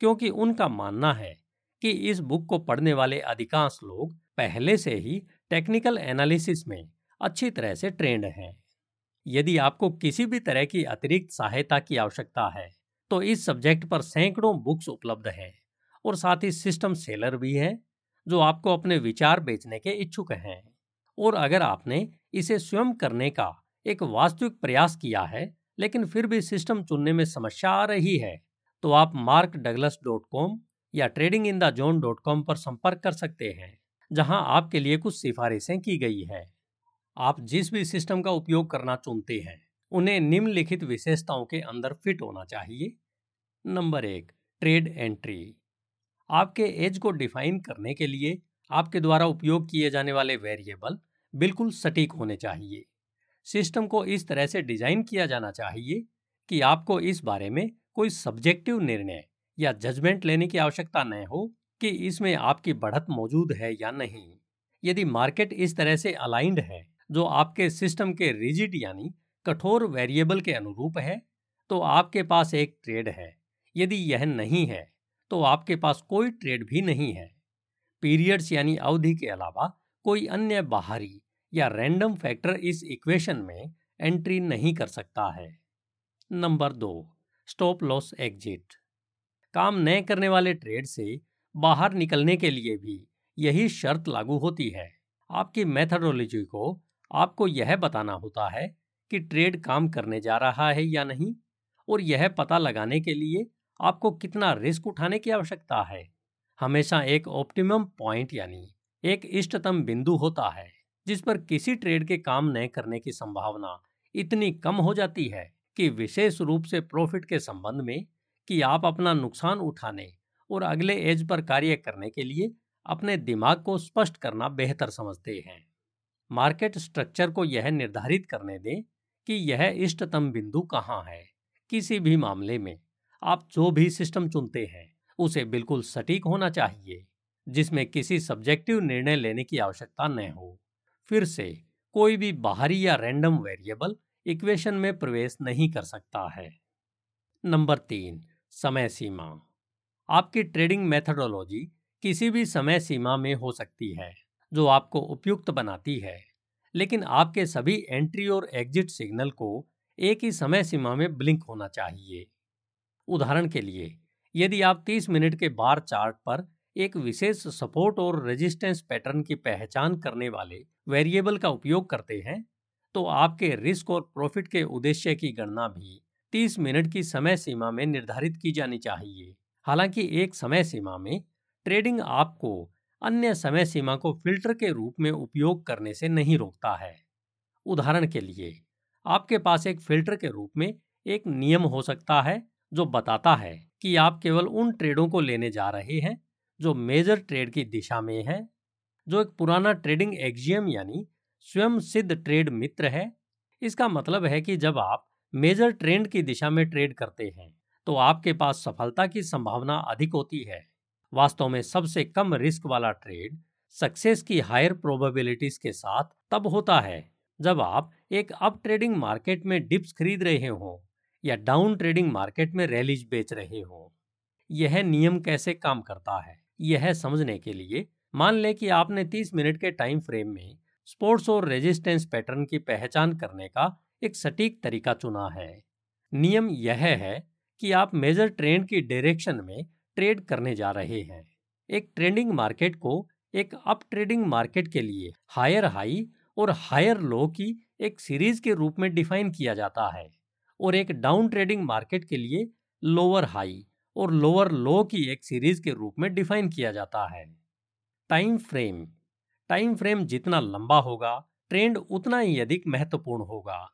क्योंकि उनका मानना है कि इस बुक को पढ़ने वाले अधिकांश लोग पहले से ही टेक्निकल एनालिसिस में अच्छी तरह से ट्रेंड हैं। यदि आपको किसी भी तरह की अतिरिक्त सहायता की आवश्यकता है तो इस सब्जेक्ट पर सैकड़ों बुक्स उपलब्ध हैं। और साथ ही सिस्टम सेलर भी हैं, जो आपको अपने विचार बेचने के इच्छुक हैं। और अगर आपने इसे स्वयं करने का एक वास्तविक प्रयास किया है, लेकिन फिर भी सिस्टम चुनने में समस्या आ रही है तो आप मार्क डगलस डॉट कॉम या trading in the zone dot com पर संपर्क कर सकते हैं, जहाँ आपके लिए कुछ सिफारिशें की गई है। आप जिस भी सिस्टम का उपयोग करना चुनते हैं, उन्हें निम्नलिखित विशेषताओं के अंदर फिट होना चाहिए। नंबर एक ट्रेड एंट्री आपके एज को डिफाइन करने के लिए आपके द्वारा उपयोग किए जाने वाले वेरिएबल बिल्कुल सटीक होने चाहिए। सिस्टम को इस तरह से डिज़ाइन किया जाना चाहिए कि आपको इस बारे में कोई सब्जेक्टिव निर्णय या जजमेंट लेने की आवश्यकता न हो कि इसमें आपकी बढ़त मौजूद है या नहीं। यदि मार्केट इस तरह से अलाइंड है, जो आपके सिस्टम के रिजिड यानी कठोर वेरिएबल के अनुरूप है तो आपके पास एक ट्रेड है। यदि यह नहीं है तो आपके पास कोई ट्रेड भी नहीं है। पीरियड्स यानी अवधि के अलावा कोई अन्य बाहरी या रैंडम फैक्टर इस इक्वेशन में एंट्री नहीं कर सकता है। नंबर दो, स्टॉप लॉस एग्जिट। काम न करने वाले ट्रेड से बाहर निकलने के लिए भी यही शर्त लागू होती है। आपकी मेथडोलॉजी को आपको यह बताना होता है कि ट्रेड काम करने जा रहा है या नहीं, और यह पता लगाने के लिए आपको कितना रिस्क उठाने की आवश्यकता है। हमेशा एक ऑप्टिमम पॉइंट यानी एक इष्टतम बिंदु होता है, जिस पर किसी ट्रेड के काम न करने की संभावना इतनी कम हो जाती है कि विशेष रूप से प्रॉफिट के संबंध में कि आप अपना नुकसान उठाने और अगले एज पर कार्य करने के लिए अपने दिमाग को स्पष्ट करना बेहतर समझते हैं। मार्केट स्ट्रक्चर को यह निर्धारित करने दें कि यह इष्टतम बिंदु कहाँ है, किसी भी मामले में। आप जो भी सिस्टम चुनते हैं, उसे बिल्कुल सटीक होना चाहिए, जिसमें किसी सब्जेक्टिव निर्णय लेने की आवश्यकता न हो। फिर से, कोई भी बाहरी या रैंडम वेरिएबल इक्वेशन में प्रवेश नहीं कर सकता है। नंबर तीन, समय सीमा। आपकी ट्रेडिंग मेथडोलॉजी किसी भी समय सीमा में हो सकती है, जो आपको उपयुक्त बनाती है, लेकिन आपके सभी एंट्री और एग्जिट सिग्नल को एक ही समय सीमा में ब्लिंक होना चाहिए। उदाहरण के लिए, यदि आप 30 मिनट के बार चार्ट पर एक विशेष सपोर्ट और रेजिस्टेंस पैटर्न की पहचान करने वाले वेरिएबल का उपयोग करते हैं तो आपके रिस्क और प्रॉफिट के उद्देश्य की गणना भी 30 मिनट की समय सीमा में निर्धारित की जानी चाहिए। हालाँकि एक समय सीमा में ट्रेडिंग आपको अन्य समय सीमा को फ़िल्टर के रूप में उपयोग करने से नहीं रोकता है। उदाहरण के लिए, आपके पास एक फ़िल्टर के रूप में एक नियम हो सकता है जो बताता है कि आप केवल उन ट्रेडों को लेने जा रहे हैं, जो मेजर ट्रेड की दिशा में है, जो एक पुराना ट्रेडिंग एग्जियम यानी स्वयं सिद्ध ट्रेड मित्र है। इसका मतलब है कि जब आप मेजर ट्रेंड की दिशा में ट्रेड करते हैं तो आपके पास सफलता की संभावना अधिक होती है। वास्तव में सबसे कम रिस्क वाला ट्रेड सक्सेस की हायर प्रोबेबिलिटीज के साथ तब होता है, जब आप एक अप ट्रेडिंग मार्केट में डिप्स खरीद रहे हों। या डाउन ट्रेडिंग मार्केट में रैलीज बेच रहे हो, यह नियम कैसे काम करता है, यह समझने के लिए मान लें कि आपने 30 मिनट के टाइम फ्रेम में स्पोर्ट्स और रेजिस्टेंस पैटर्न की पहचान करने का एक सटीक तरीका चुना है। नियम यह है कि आप मेजर ट्रेंड की डायरेक्शन में ट्रेड करने जा रहे हैं। एक ट्रेंडिंग मार्केट को एक अप ट्रेडिंग मार्केट के लिए हायर हाई और हायर लो की एक सीरीज़ के रूप में डिफाइन किया जाता है। और एक डाउन ट्रेडिंग मार्केट के लिए लोअर हाई और लोअर लो की एक सीरीज़ के रूप में डिफाइन किया जाता है। Time frame. टाइम फ्रेम जितना लंबा होगा, ट्रेंड उतना ही अधिक महत्वपूर्ण होगा।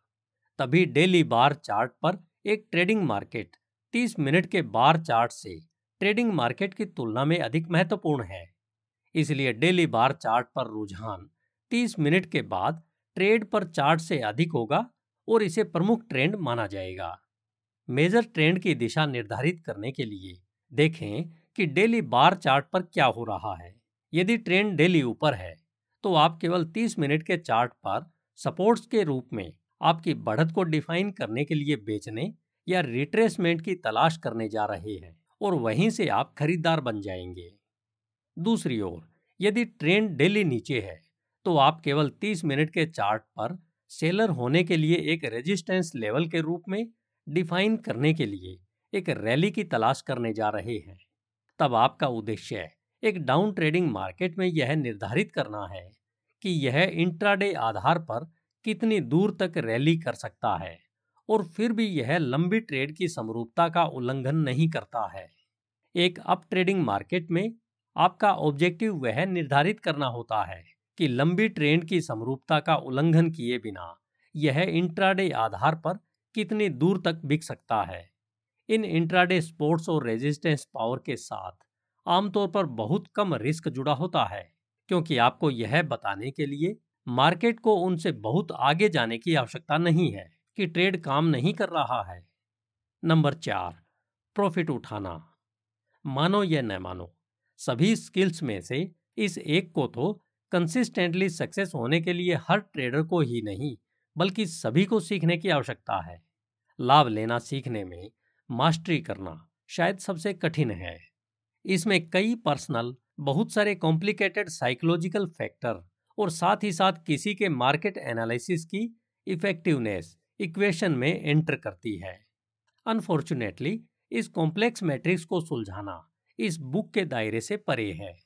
तभी डेली बार चार्ट पर एक ट्रेडिंग मार्केट 30 मिनट के बार चार्ट से ट्रेडिंग मार्केट की तुलना में अधिक महत्वपूर्ण है। इसलिए डेली बार चार्ट पर रुझान 30 मिनट के बाद ट्रेड पर चार्ट से अधिक होगा और इसे प्रमुख ट्रेंड माना जाएगा। मेजर ट्रेंड की दिशा निर्धारित करने के लिए देखें कि डेली बार चार्ट पर क्या हो रहा है। यदि ट्रेंड डेली ऊपर है तो आप केवल 30 मिनट के चार्ट पर सपोर्ट्स के रूप में आपकी बढ़त को डिफाइन करने के लिए बेचने या रिट्रेसमेंट की तलाश करने जा रहे हैं और वहीं से आप खरीदार बन जाएँगे। दूसरी ओर, यदि ट्रेंड डेली नीचे है तो आप केवल 30 मिनट के चार्ट पर सेलर होने के लिए एक रेजिस्टेंस लेवल के रूप में डिफाइन करने के लिए एक रैली की तलाश करने जा रहे हैं। तब आपका उद्देश्य एक डाउन ट्रेडिंग मार्केट में यह निर्धारित करना है कि यह इंट्राडे आधार पर कितनी दूर तक रैली कर सकता है और फिर भी यह लंबी ट्रेड की समरूपता का उल्लंघन नहीं करता है। एक अप ट्रेडिंग मार्केट में आपका ऑब्जेक्टिव वह निर्धारित करना होता है कि लंबी ट्रेंड की समरूपता का उल्लंघन किए बिना यह इंट्राडे आधार पर कितनी दूर तक बिक सकता है। इन इंट्राडे स्पोर्ट्स और रेजिस्टेंस पावर के साथ आमतौर पर बहुत कम रिस्क जुड़ा होता है, क्योंकि आपको यह बताने के लिए मार्केट को उनसे बहुत आगे जाने की आवश्यकता नहीं है कि ट्रेड काम नहीं कर रहा है। नंबर चार, प्रॉफिट उठाना। मानो या न मानो, सभी स्किल्स में से इस एक को तो कंसिस्टेंटली सक्सेस होने के लिए हर ट्रेडर को ही नहीं, बल्कि सभी को सीखने की आवश्यकता है। लाभ लेना सीखने में मास्टरी करना शायद सबसे कठिन है। इसमें कई पर्सनल बहुत सारे कॉम्प्लिकेटेड साइकोलॉजिकल फैक्टर और साथ ही साथ किसी के मार्केट एनालिसिस की इफेक्टिवनेस इक्वेशन में एंटर करती है। अनफॉर्चुनेटली इस कॉम्प्लेक्स मैट्रिक्स को सुलझाना इस बुक के दायरे से परे है।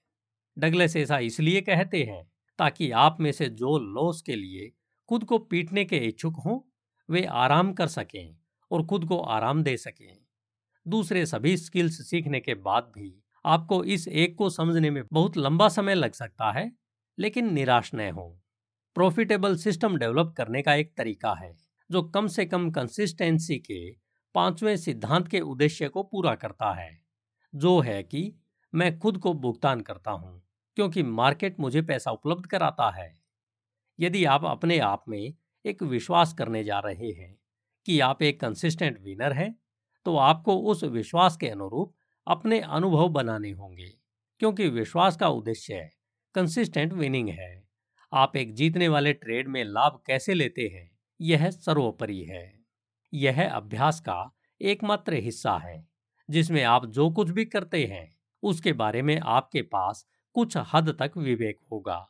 डगलेस ऐसा इसलिए कहते हैं ताकि आप में से जो लॉस के लिए खुद को पीटने के इच्छुक हों वे आराम कर सकें और खुद को आराम दे सकें। दूसरे सभी स्किल्स सीखने के बाद भी आपको इस एक को समझने में बहुत लंबा समय लग सकता है लेकिन निराश न हो। प्रॉफिटेबल सिस्टम डेवलप करने का एक तरीका है जो कम से कम कंसिस्टेंसी के पाँचवें सिद्धांत के उद्देश्य को पूरा करता है जो है कि मैं खुद को भुगतान करता हूँ। क्योंकि मार्केट मुझे पैसा उपलब्ध कराता है। यदि आप अपने आप में एक विश्वास करने जा रहे हैं कि आप एक कंसिस्टेंट विनर हैं तो आपको उस विश्वास के अनुरूप अपने अनुभव बनाने होंगे। क्योंकि विश्वास का उद्देश्य कंसिस्टेंट विनिंग है। आप एक जीतने वाले ट्रेड में लाभ कैसे लेते हैं, यह सर्वोपरि है। यह अभ्यास का एकमात्र हिस्सा है, जिसमें आप जो कुछ भी करते हैं, उसके बारे में आपके पास कुछ हद तक विवेक होगा।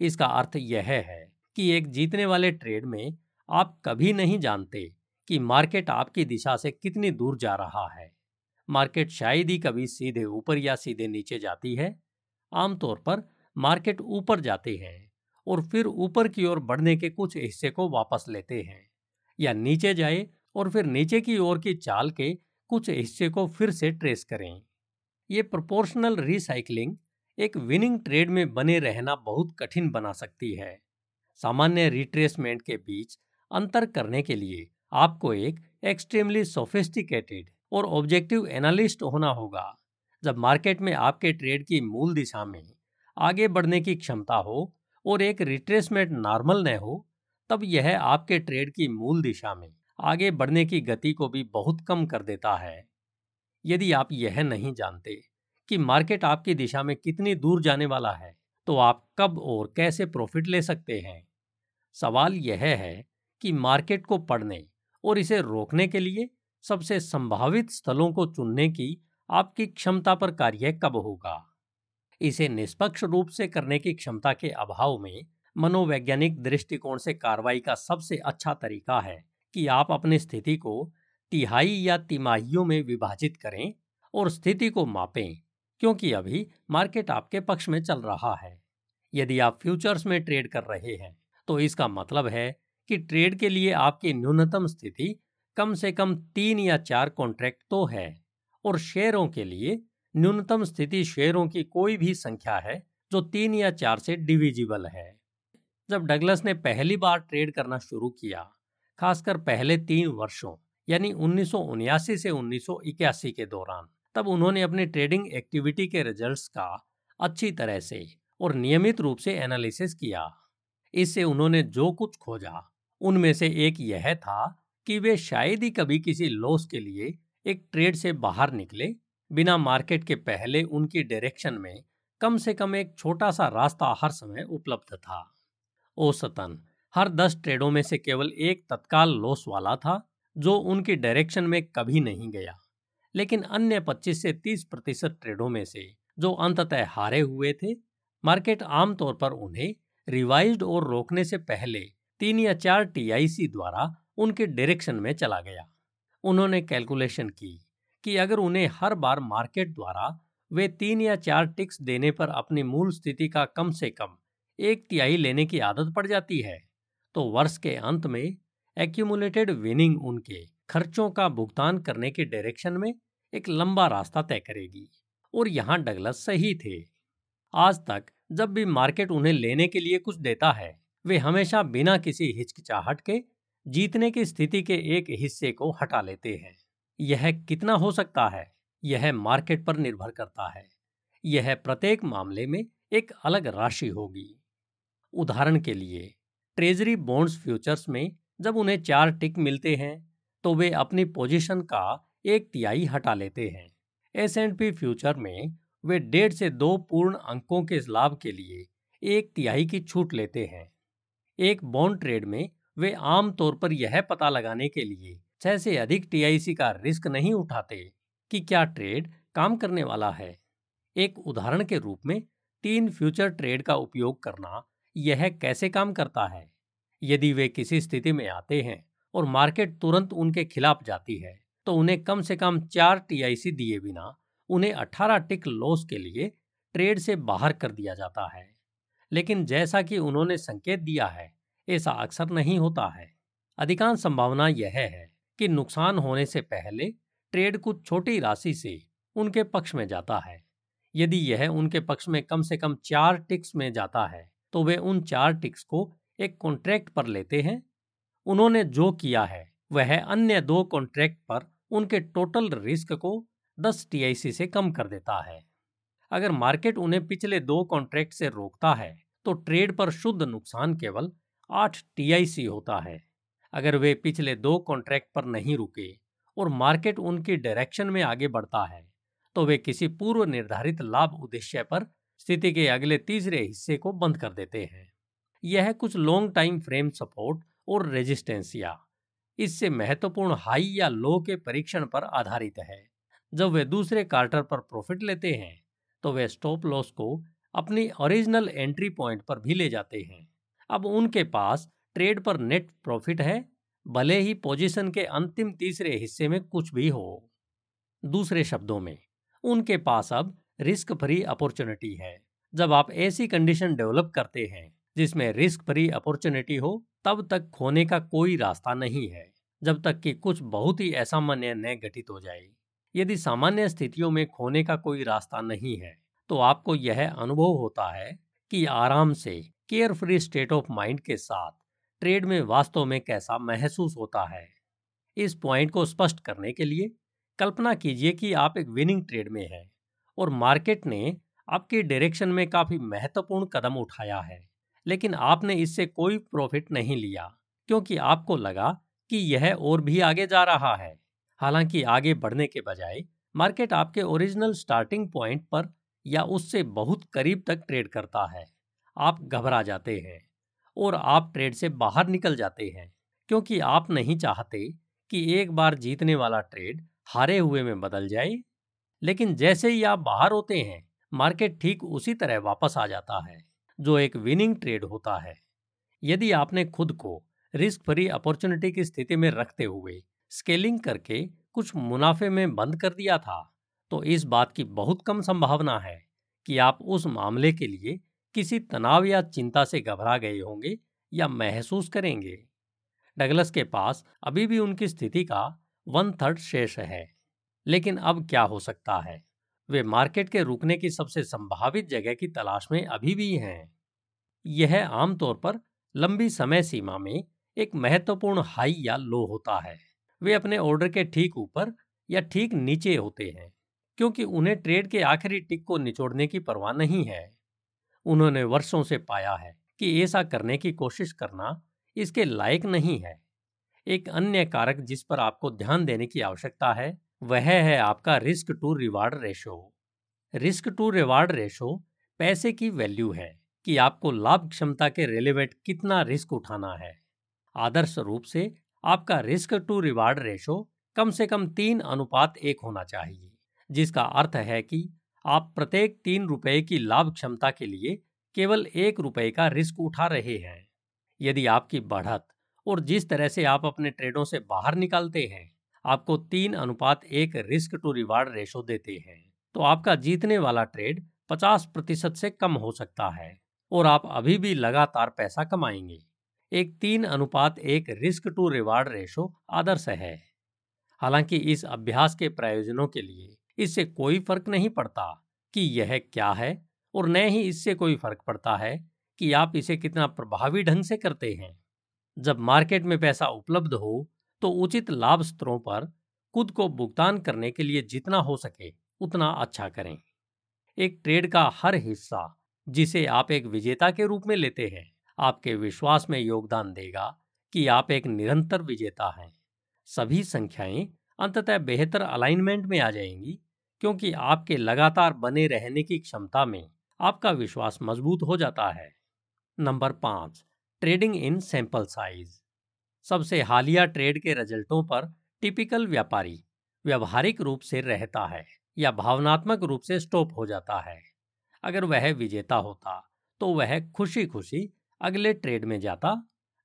इसका अर्थ यह है कि एक जीतने वाले ट्रेड में आप कभी नहीं जानते कि मार्केट आपकी दिशा से कितनी दूर जा रहा है। मार्केट शायद ही कभी सीधे ऊपर या सीधे नीचे जाती है। आमतौर पर मार्केट ऊपर जाते हैं और फिर ऊपर की ओर बढ़ने के कुछ हिस्से को वापस लेते हैं, या नीचे जाए और फिर नीचे की ओर की चाल के कुछ हिस्से को फिर से ट्रेस करें। ये प्रोपोर्शनल रिसाइकलिंग एक विनिंग ट्रेड में बने रहना बहुत कठिन बना सकती है। सामान्य रिट्रेसमेंट के बीच अंतर करने के लिए आपको एक एक्सट्रीमली सोफिस्टिकेटेड और ऑब्जेक्टिव एनालिस्ट होना होगा। जब मार्केट में आपके ट्रेड की मूल दिशा में आगे बढ़ने की क्षमता हो और एक रिट्रेसमेंट नॉर्मल न हो, तब यह आपके ट्रेड की मूल दिशा में आगे बढ़ने की गति को भी बहुत कम कर देता है। यदि आप यह नहीं जानते कि मार्केट आपकी दिशा में कितनी दूर जाने वाला है तो आप कब और कैसे प्रॉफिट ले सकते हैं? सवाल यह है कि मार्केट को पढ़ने और इसे रोकने के लिए सबसे संभावित स्थलों को चुनने की आपकी क्षमता पर कार्य कब होगा? इसे निष्पक्ष रूप से करने की क्षमता के अभाव में मनोवैज्ञानिक दृष्टिकोण से कार्रवाई का सबसे अच्छा तरीका है कि आप अपनी स्थिति को तिहाई या तिमाहियों में विभाजित करें और स्थिति को मापें। क्योंकि अभी मार्केट आपके पक्ष में चल रहा है। यदि आप फ्यूचर्स में ट्रेड कर रहे हैं तो इसका मतलब है कि ट्रेड के लिए आपकी न्यूनतम स्थिति कम से कम तीन या चार कॉन्ट्रैक्ट तो है, और शेयरों के लिए न्यूनतम स्थिति शेयरों की कोई भी संख्या है जो तीन या चार से डिविजिबल है। जब डगलस ने पहली बार ट्रेड करना शुरू किया, खासकर पहले तीन वर्षों, यानी उन्नीस से उन्नीस सौ इक्यासी के दौरान तब उन्होंने अपनी ट्रेडिंग एक्टिविटी के रिजल्ट्स का अच्छी तरह से और नियमित रूप से एनालिसिस किया। इससे उन्होंने जो कुछ खोजा, उनमें से एक यह था कि वे शायद ही कभी किसी लॉस के लिए एक ट्रेड से बाहर निकले। बिना मार्केट के पहले उनकी डायरेक्शन में कम से कम एक छोटा सा रास्ता हर समय उपलब्ध था। औसतन हर दस ट्रेडों में से केवल एक तत्काल लॉस वाला था, जो उनकी डायरेक्शन में कभी नहीं गया। लेकिन अन्य 25 से 30 प्रतिशत ट्रेडों में से जो अंततः हारे हुए थे, मार्केट आमतौर पर उन्हें रिवाइज्ड और रोकने से पहले तीन या चार टीआईसी द्वारा उनके डायरेक्शन में चला गया। उन्होंने कैलकुलेशन की कि अगर उन्हें हर बार मार्केट द्वारा वे तीन या चार टिक्स देने पर अपनी मूल स्थिति का कम से कम एक तिहाई लेने की आदत पड़ जाती है तो वर्ष के अंत में एक्यूमुलेटेड विनिंग उनके खर्चों का भुगतान करने के डायरेक्शन में एक लंबा रास्ता तय करेगी। और यहाँ डगलस सही थे। आज तक जब भी मार्केट उन्हें लेने के लिए कुछ देता है, वे हमेशा बिना किसी हिचकिचाहट के जीतने की स्थिति के एक हिस्से को हटा लेते हैं। यह कितना हो सकता है? यह मार्केट पर निर्भर करता है। यह प्रत्येक मामले में एक अलग राशि होगी। उदाहरण के लिए, ट्रेजरी बॉन्ड्स फ्यूचर्स में जब उन्हें चार टिक मिलते हैं तो वे अपनी पोजीशन का एक तिहाई हटा लेते हैं। एस एंड पी फ्यूचर में वे डेढ़ से दो पूर्ण अंकों के लाभ के लिए एक तिहाई की छूट लेते हैं। एक बॉन्ड ट्रेड में वे आम तौर पर यह पता लगाने के लिए छह से अधिक टीआईसी का रिस्क नहीं उठाते कि क्या ट्रेड काम करने वाला है। एक उदाहरण के रूप में, तीन फ्यूचर ट्रेड का उपयोग करना यह कैसे काम करता है? यदि वे किसी स्थिति में आते हैं और मार्केट तुरंत उनके खिलाफ जाती है तो उन्हें कम से कम चार टीआईसी दिए बिना उन्हें 18 टिक लॉस के लिए ट्रेड से बाहर कर दिया जाता है। लेकिन जैसा कि उन्होंने संकेत दिया है, ऐसा अक्सर नहीं होता है। अधिकांश संभावना यह है कि नुकसान होने से पहले ट्रेड कुछ छोटी राशि से उनके पक्ष में जाता है। यदि यह उनके पक्ष में कम से कम चार टिक्स में जाता है तो वे उन चार टिक्स को एक कॉन्ट्रैक्ट पर लेते हैं उन्होंने जो किया है, वह अन्य दो कॉन्ट्रैक्ट पर उनके टोटल रिस्क को 10 टीआईसी से कम कर देता है। अगर मार्केट उन्हें पिछले दो कॉन्ट्रैक्ट से रोकता है तो ट्रेड पर शुद्ध नुकसान केवल 8 टीआईसी होता है। अगर वे पिछले दो कॉन्ट्रैक्ट पर नहीं रुके और मार्केट उनकी डायरेक्शन में आगे बढ़ता है तो वे किसी पूर्व निर्धारित लाभ उद्देश्य पर स्थिति के अगले तीसरे हिस्से को बंद कर देते हैं। यह कुछ लॉन्ग टाइम फ्रेम सपोर्ट और रेजिस्टेंस या। इससे महत्वपूर्ण हाई या लो के परीक्षण पर आधारित है। जब वे दूसरे क्वार्टर पर प्रॉफिट लेते हैं तो वे स्टॉप लॉस को अपनी ओरिजिनल एंट्री पॉइंट पर भी ले जाते हैं। अब उनके पास ट्रेड पर नेट प्रॉफिट है, भले ही पोजीशन के अंतिम तीसरे हिस्से में कुछ भी हो। दूसरे शब्दों में, उनके पास अब रिस्क फ्री अपॉर्चुनिटी है। जब आप ऐसी कंडीशन डेवलप करते हैं जिसमें रिस्क फ्री अपॉर्चुनिटी हो, तब तक खोने का कोई रास्ता नहीं है, जब तक कि कुछ बहुत ही असामान्य न घटित हो जाए। यदि सामान्य स्थितियों में खोने का कोई रास्ता नहीं है तो आपको यह अनुभव होता है कि आराम से care free state of mind के साथ ट्रेड में वास्तव में कैसा महसूस होता है। इस पॉइंट को स्पष्ट करने के लिए, कल्पना कीजिए कि आप एक विनिंग ट्रेड में हैं, और मार्केट ने आपके डायरेक्शन में काफ़ी महत्वपूर्ण कदम उठाया है। लेकिन आपने इससे कोई प्रॉफिट नहीं लिया, क्योंकि आपको लगा कि यह और भी आगे जा रहा है। हालाँकि आगे बढ़ने के बजाय, मार्केट आपके ओरिजिनल स्टार्टिंग पॉइंट पर या उससे बहुत करीब तक ट्रेड करता है। आप घबरा जाते हैं और आप ट्रेड से बाहर निकल जाते हैं, क्योंकि आप नहीं चाहते कि एक बार जीतने वाला ट्रेड हारे हुए में बदल जाए। लेकिन जैसे ही आप बाहर होते हैं, मार्केट ठीक उसी तरह वापस आ जाता है। जो एक विनिंग ट्रेड होता है। यदि आपने खुद को रिस्क फ्री अपॉर्चुनिटी की स्थिति में रखते हुए स्केलिंग करके कुछ मुनाफे में बंद कर दिया था तो इस बात की बहुत कम संभावना है कि आप उस मामले के लिए किसी तनाव या चिंता से घबरा गए होंगे या महसूस करेंगे। डगलस के पास अभी भी उनकी स्थिति का वन थर्ड शेष है, लेकिन अब क्या हो सकता है? वे मार्केट के रुकने की सबसे संभावित जगह की तलाश में अभी भी हैं। यह आमतौर पर लंबी समय सीमा में एक महत्वपूर्ण हाई या लो होता है। वे अपने ऑर्डर के ठीक ऊपर या ठीक नीचे होते हैं, क्योंकि उन्हें ट्रेड के आखिरी टिक को निचोड़ने की परवाह नहीं है। उन्होंने वर्षों से पाया है कि ऐसा करने की कोशिश करना इसके लायक नहीं है। एक अन्य कारक जिस पर आपको ध्यान देने की आवश्यकता है वह है आपका risk to reward ratio risk to reward ratio पैसे की वैल्यू है कि आपको लाभ क्षमता के रेलिवेंट कितना रिस्क उठाना है। आदर्श रूप से आपका रिस्क टू रिवार्ड रेशो कम से कम तीन अनुपात एक होना चाहिए, जिसका अर्थ है कि आप प्रत्येक तीन रुपए की लाभ क्षमता के लिए केवल एक रुपए का रिस्क उठा रहे हैं। यदि आपकी बढ़त और जिस तरह से आप अपने ट्रेडों से बाहर निकालते हैं आपको तीन अनुपात एक रिस्क टू रिवार्ड रेशो देते हैं। तो आपका जीतने वाला ट्रेड 50 प्रतिशत से कम हो सकता है और आप अभी भी लगातार पैसा कमाएँगे। एक तीन अनुपात एक रिस्क टू रिवार्ड रेशो आदर्श है। हालाँकि इस अभ्यास के प्रयोजनों के लिए इससे कोई फ़र्क नहीं पड़ता कि यह क्या है और न ही इससे कोई फ़र्क पड़ता है कि आप इसे कितना प्रभावी ढंग से करते हैं। जब मार्केट में पैसा उपलब्ध हो तो उचित लाभ स्तरों पर खुद को भुगतान करने के लिए जितना हो सके उतना अच्छा करें। एक ट्रेड का हर हिस्सा, जिसे आप एक विजेता के रूप में लेते हैं, आपके विश्वास में योगदान देगा कि आप एक निरंतर विजेता हैं। सभी संख्याएँ अंततः बेहतर अलाइनमेंट में आ जाएँगी, क्योंकि आपके लगातार बने रहने की क्षमता में आपका विश्वास मज़बूत हो जाता है। नंबर पाँच, ट्रेडिंग इन सैंपल साइज़। सबसे हालिया ट्रेड के रिजल्टों पर टिपिकल व्यापारी व्यवहारिक रूप से रहता है या भावनात्मक रूप से स्टॉप हो जाता है। अगर वह विजेता होता तो वह खुशी खुशी अगले ट्रेड में जाता।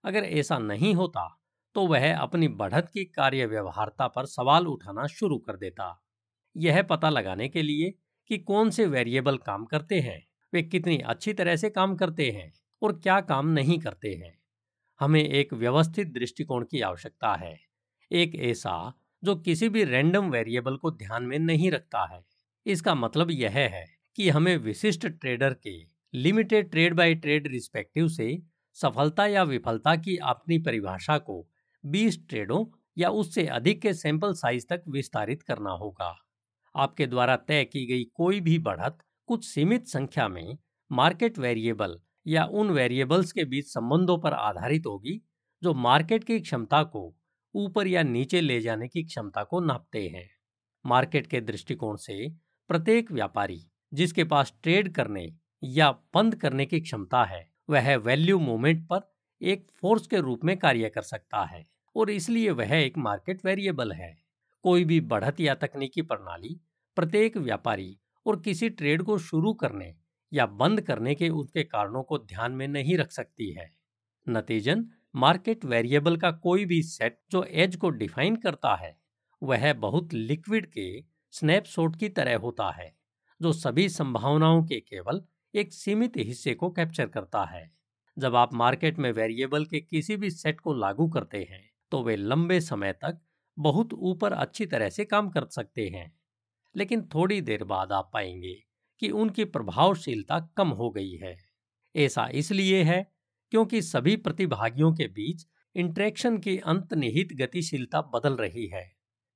अगर ऐसा नहीं होता तो वह अपनी बढ़त की कार्य व्यवहारता पर सवाल उठाना शुरू कर देता। यह पता लगाने के लिए कि कौन से वेरिएबल काम करते हैं, वे कितनी अच्छी तरह से काम करते हैं और क्या काम नहीं करते हैं। हमें एक व्यवस्थित दृष्टिकोण की आवश्यकता है। एक ऐसा जो किसी भी रैंडम वेरिएबल को ध्यान में नहीं रखता है। इसका मतलब यह है कि हमें विशिष्ट ट्रेडर के limited trade by trade respective से सफलता या विफलता की अपनी परिभाषा को 20 ट्रेडों या उससे अधिक के सैंपल साइज़ तक विस्तारित करना होगा। आपके द्वारा तय की गई कोई भी बढ़त कुछ सीमित संख्या में मार्केट वेरिएबल या उन वेरिएबल्स के बीच संबंधों पर आधारित होगी, जो मार्केट की क्षमता को ऊपर या नीचे ले जाने की क्षमता को नापते हैं। मार्केट के दृष्टिकोण से प्रत्येक व्यापारी, जिसके पास ट्रेड करने या बंद करने की क्षमता है, वह वैल्यू मूवमेंट पर एक फोर्स के रूप में कार्य कर सकता है, और इसलिए वह एक मार्केट वेरिएबल है। कोई भी बढ़त या तकनीकी प्रणाली प्रत्येक व्यापारी और किसी ट्रेड को शुरू करने या बंद करने के उसके कारणों को ध्यान में नहीं रख सकती है। नतीजन, मार्केट वेरिएबल का कोई भी सेट जो एज को डिफाइन करता है, वह बहुत लिक्विड के स्नैपशॉट की तरह होता है, जो सभी संभावनाओं के केवल एक सीमित हिस्से को कैप्चर करता है। जब आप मार्केट में वेरिएबल के किसी भी सेट को लागू करते हैं तो वे लंबे समय तक बहुत ऊपर अच्छी तरह से काम कर सकते हैं। लेकिन थोड़ी देर बाद आप पाएँगे कि उनकी प्रभावशीलता कम हो गई है। ऐसा इसलिए है क्योंकि सभी प्रतिभागियों के बीच इंट्रैक्शन की अंतनिहित गतिशीलता बदल रही है।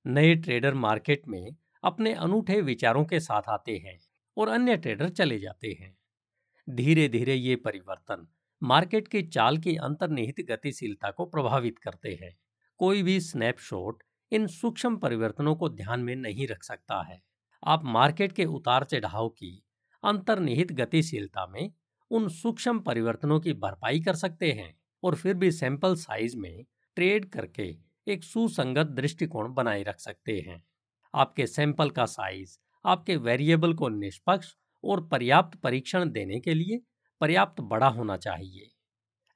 नए ट्रेडर मार्केट में अपने अनूठे विचारों के साथ आते हैं और अन्य ट्रेडर चले जाते हैं। धीरे धीरे ये परिवर्तन मार्केट की चाल की अंतर्निहित गतिशीलता को प्रभावित करते हैं। कोई भी स्नैपशॉट इन सूक्ष्म परिवर्तनों को ध्यान में नहीं रख सकता है। आप मार्केट के उतार चढ़ाव की अंतर्निहित गतिशीलता में उन सूक्ष्म परिवर्तनों की भरपाई कर सकते हैं और फिर भी सैंपल साइज़ में ट्रेड करके एक सुसंगत दृष्टिकोण बनाए रख सकते हैं। आपके सैंपल का साइज़, आपके वेरिएबल को निष्पक्ष और पर्याप्त परीक्षण देने के लिए पर्याप्त बड़ा होना चाहिए।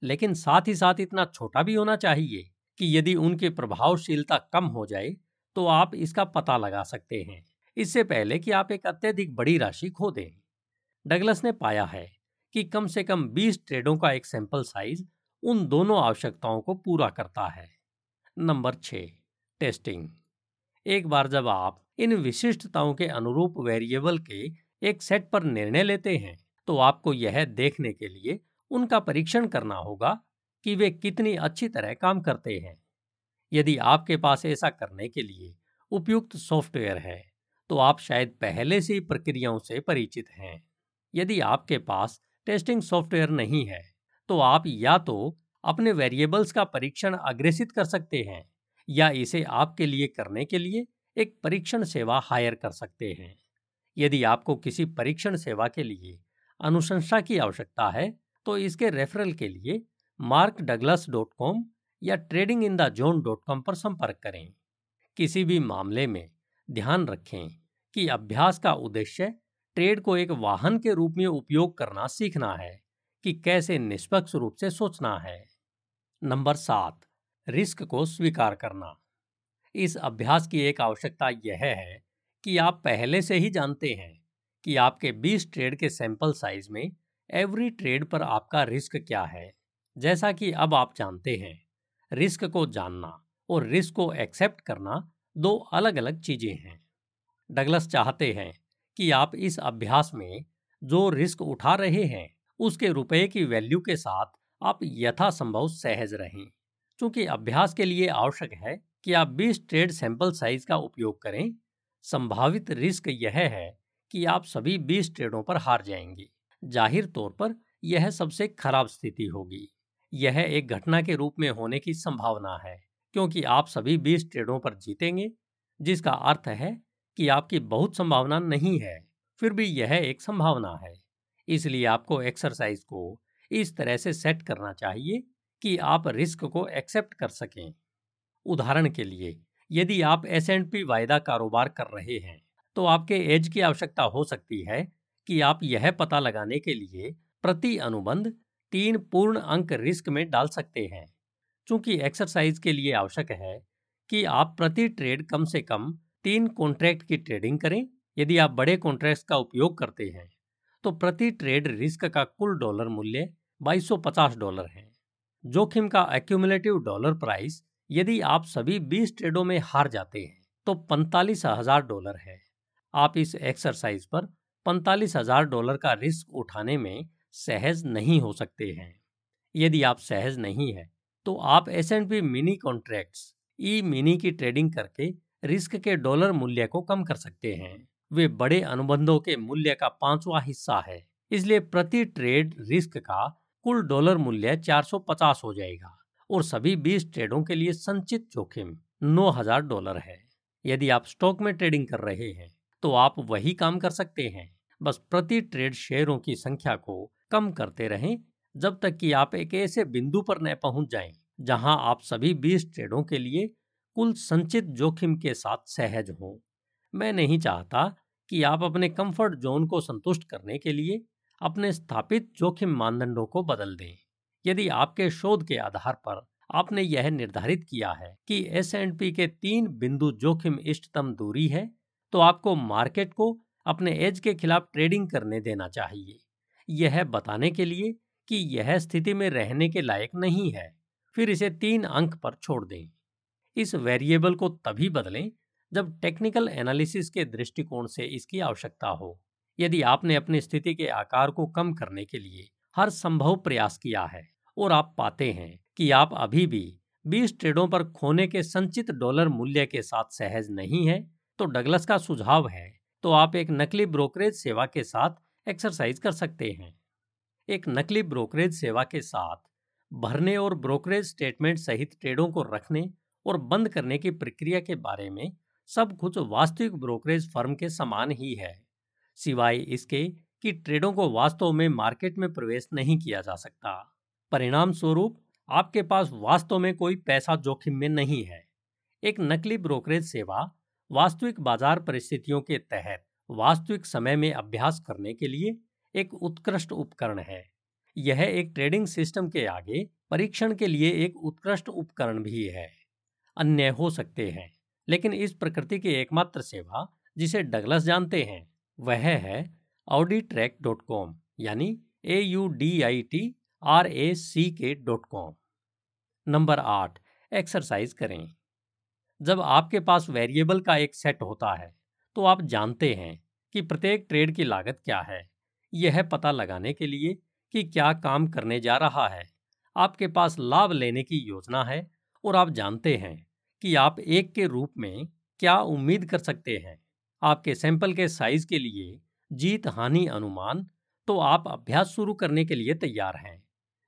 लेकिन साथ ही साथ इतना छोटा भी होना चाहिए कि यदि उनकी प्रभावशीलता कम हो जाए तो आप इसका पता लगा सकते हैं। इससे पहले कि आप एक अत्यधिक बड़ी राशि खो दें। डगलस ने पाया है कि कम से कम 20 ट्रेडों का एक सैंपल साइज़ उन दोनों आवश्यकताओं को पूरा करता है। नंबर छ, टेस्टिंग। एक बार जब आप इन विशिष्टताओं के अनुरूप वेरिएबल के एक सेट पर निर्णय लेते हैं तो आपको यह देखने के लिए उनका परीक्षण करना होगा कि वे कितनी अच्छी तरह काम करते हैं। यदि आपके पास ऐसा करने के लिए उपयुक्त सॉफ्टवेयर है तो आप शायद पहले से ही प्रक्रियाओं से परिचित हैं। यदि आपके पास टेस्टिंग सॉफ्टवेयर नहीं है तो आप या तो अपने वेरिएबल्स का परीक्षण अग्रेसित कर सकते हैं या इसे आपके लिए करने के लिए एक परीक्षण सेवा हायर कर सकते हैं। यदि आपको किसी परीक्षण सेवा के लिए अनुशंसा की आवश्यकता है तो इसके रेफरल के लिए मार्क डगलस डॉट कॉम या trading in the zone dot com पर संपर्क करें। किसी भी मामले में ध्यान रखें कि अभ्यास का उद्देश्य ट्रेड को एक वाहन के रूप में उपयोग करना सीखना है, कि कैसे निष्पक्ष रूप से सोचना है। नंबर सात, रिस्क को स्वीकार करना। इस अभ्यास की एक आवश्यकता यह है कि आप पहले से ही जानते हैं कि आपके 20 ट्रेड के सैंपल साइज़ में एवरी ट्रेड पर आपका रिस्क क्या है। जैसा कि अब आप जानते हैं, रिस्क को जानना और रिस्क को एक्सेप्ट करना दो अलग अलग चीज़ें हैं। डगलस चाहते हैं कि आप इस अभ्यास में जो रिस्क उठा रहे हैं, उसके रुपए की वैल्यू के साथ आप यथासंभव सहज रहें। क्योंकि अभ्यास के लिए आवश्यक है कि आप 20 ट्रेड सैंपल साइज़ का उपयोग करें, संभावित रिस्क यह है कि आप सभी 20 ट्रेडों पर हार जाएँगे। ज़ाहिर तौर पर यह सबसे खराब स्थिति होगी। यह एक घटना के रूप में होने की संभावना है, क्योंकि आप सभी 20 ट्रेडों पर जीतेंगे, जिसका अर्थ है कि आपकी बहुत संभावना नहीं है, फिर भी यह एक संभावना है। इसलिए आपको एक्सरसाइज को इस तरह से सेट करना चाहिए कि आप रिस्क को एक्सेप्ट कर सकें। उदाहरण के लिए, यदि आप एस एंड पी वायदा कारोबार कर रहे हैं तो आपके एज की आवश्यकता हो सकती है कि आप यह पता लगाने के लिए प्रति अनुबंध तीन पूर्ण अंक रिस्क में डाल सकते हैं। चूँकि एक्सरसाइज के लिए आवश्यक है कि आप प्रति ट्रेड कम से कम तीन कॉन्ट्रैक्ट की ट्रेडिंग करें, यदि आप बड़े कॉन्ट्रैक्ट का उपयोग करते हैं तो प्रति ट्रेड रिस्क का कुल डॉलर मूल्य 2250 डॉलर है। जोखिम का एक्यूमुलेटिव डॉलर प्राइस यदि आप सभी 20 ट्रेडों में हार जाते हैं तो पैंतालीस हज़ार डॉलर है। आप इस एक्सरसाइज पर पैंतालीस हज़ार डॉलर का रिस्क उठाने में सहज नहीं हो सकते हैं। यदि आप सहज नहीं है तो आप S and P mini contracts E mini की ट्रेडिंग करके रिस्क के डॉलर मूल्य को कम कर सकते हैं। वे बड़े अनुबंधों के मूल्य का पांचवा हिस्सा है। इसलिए प्रति ट्रेड रिस्क का कुल डॉलर मूल्य 450 हो जाएगा और सभी 20 ट्रेडों के लिए संचित जोखिम 9000 डॉलर है। यदि आप स्टॉक में ट्रेडिंग कर रहे हैं तो आप वही काम कर सकते हैं। बस प्रति ट्रेड शेयरों की संख्या को कम करते रहें, जब तक कि आप एक ऐसे बिंदु पर न पहुँच जाएँ, जहाँ आप सभी 20 ट्रेडों के लिए कुल संचित जोखिम के साथ सहज हों। मैं नहीं चाहता कि आप अपने कंफर्ट जोन को संतुष्ट करने के लिए अपने स्थापित जोखिम मानदंडों को बदल दें। यदि आपके शोध के आधार पर आपने यह निर्धारित किया है कि एस एंड पी के तीन बिंदु जोखिम इष्टतम दूरी है तो आपको मार्केट को अपने एज के खिलाफ ट्रेडिंग करने देना चाहिए। यह बताने के लिए कि यह स्थिति में रहने के लायक नहीं है। फिर इसे तीन अंक पर छोड़ दें। इस वेरिएबल को तभी बदलें जब टेक्निकल एनालिसिस के दृष्टिकोण से इसकी आवश्यकता हो। यदि आपने अपनी स्थिति के आकार को कम करने के लिए हर संभव प्रयास किया है और आप पाते हैं कि आप अभी भी 20 ट्रेडों पर खोने के संचित डॉलर मूल्य के साथ सहज नहीं है तो डगलस का सुझाव है तो आप एक नकली ब्रोकरेज सेवा के साथ एक्सरसाइज कर सकते हैं। एक नकली ब्रोकरेज सेवा के साथ भरने और ब्रोकरेज स्टेटमेंट सहित ट्रेडों को रखने और बंद करने की प्रक्रिया के बारे में सब कुछ वास्तविक ब्रोकरेज फर्म के समान ही है, सिवाय इसके कि ट्रेडों को वास्तव में मार्केट में प्रवेश नहीं किया जा सकता। परिणाम स्वरूप आपके पास वास्तव में कोई पैसा जोखिम में नहीं है। एक नकली ब्रोकरेज सेवा वास्तविक बाज़ार परिस्थितियों के तहत वास्तविक समय में अभ्यास करने के लिए एक उत्कृष्ट उपकरण है। यह एक ट्रेडिंग सिस्टम के आगे परीक्षण के लिए एक उत्कृष्ट उपकरण भी है। अन्य हो सकते हैं। लेकिन इस प्रकृति की एकमात्र सेवा, जिसे डगलस जानते हैं, वह है ऑडी ट्रैक डॉट कॉम यानी A U D I T R A C K dot com number आठ, एक्सरसाइज करें। जब आपके पास वेरिएबल का एक सेट होता है तो आप जानते हैं कि प्रत्येक ट्रेड की लागत क्या है। यह पता लगाने के लिए कि क्या काम करने जा रहा है। आपके पास लाभ लेने की योजना है और आप जानते हैं कि आप एक के रूप में क्या उम्मीद कर सकते हैं। आपके सैंपल के साइज़ के लिए जीत, हानि, अनुमान तो आप अभ्यास शुरू करने के लिए तैयार हैं।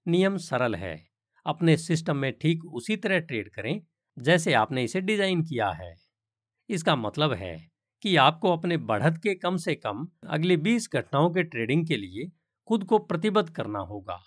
नियम सरल है। अपने सिस्टम में ठीक उसी तरह ट्रेड करें जैसे आपने इसे डिज़ाइन किया है। इसका मतलब है कि आपको अपने बढ़त के कम से कम अगले 20 घटनाओं के ट्रेडिंग के लिए खुद को प्रतिबद्ध करना होगा।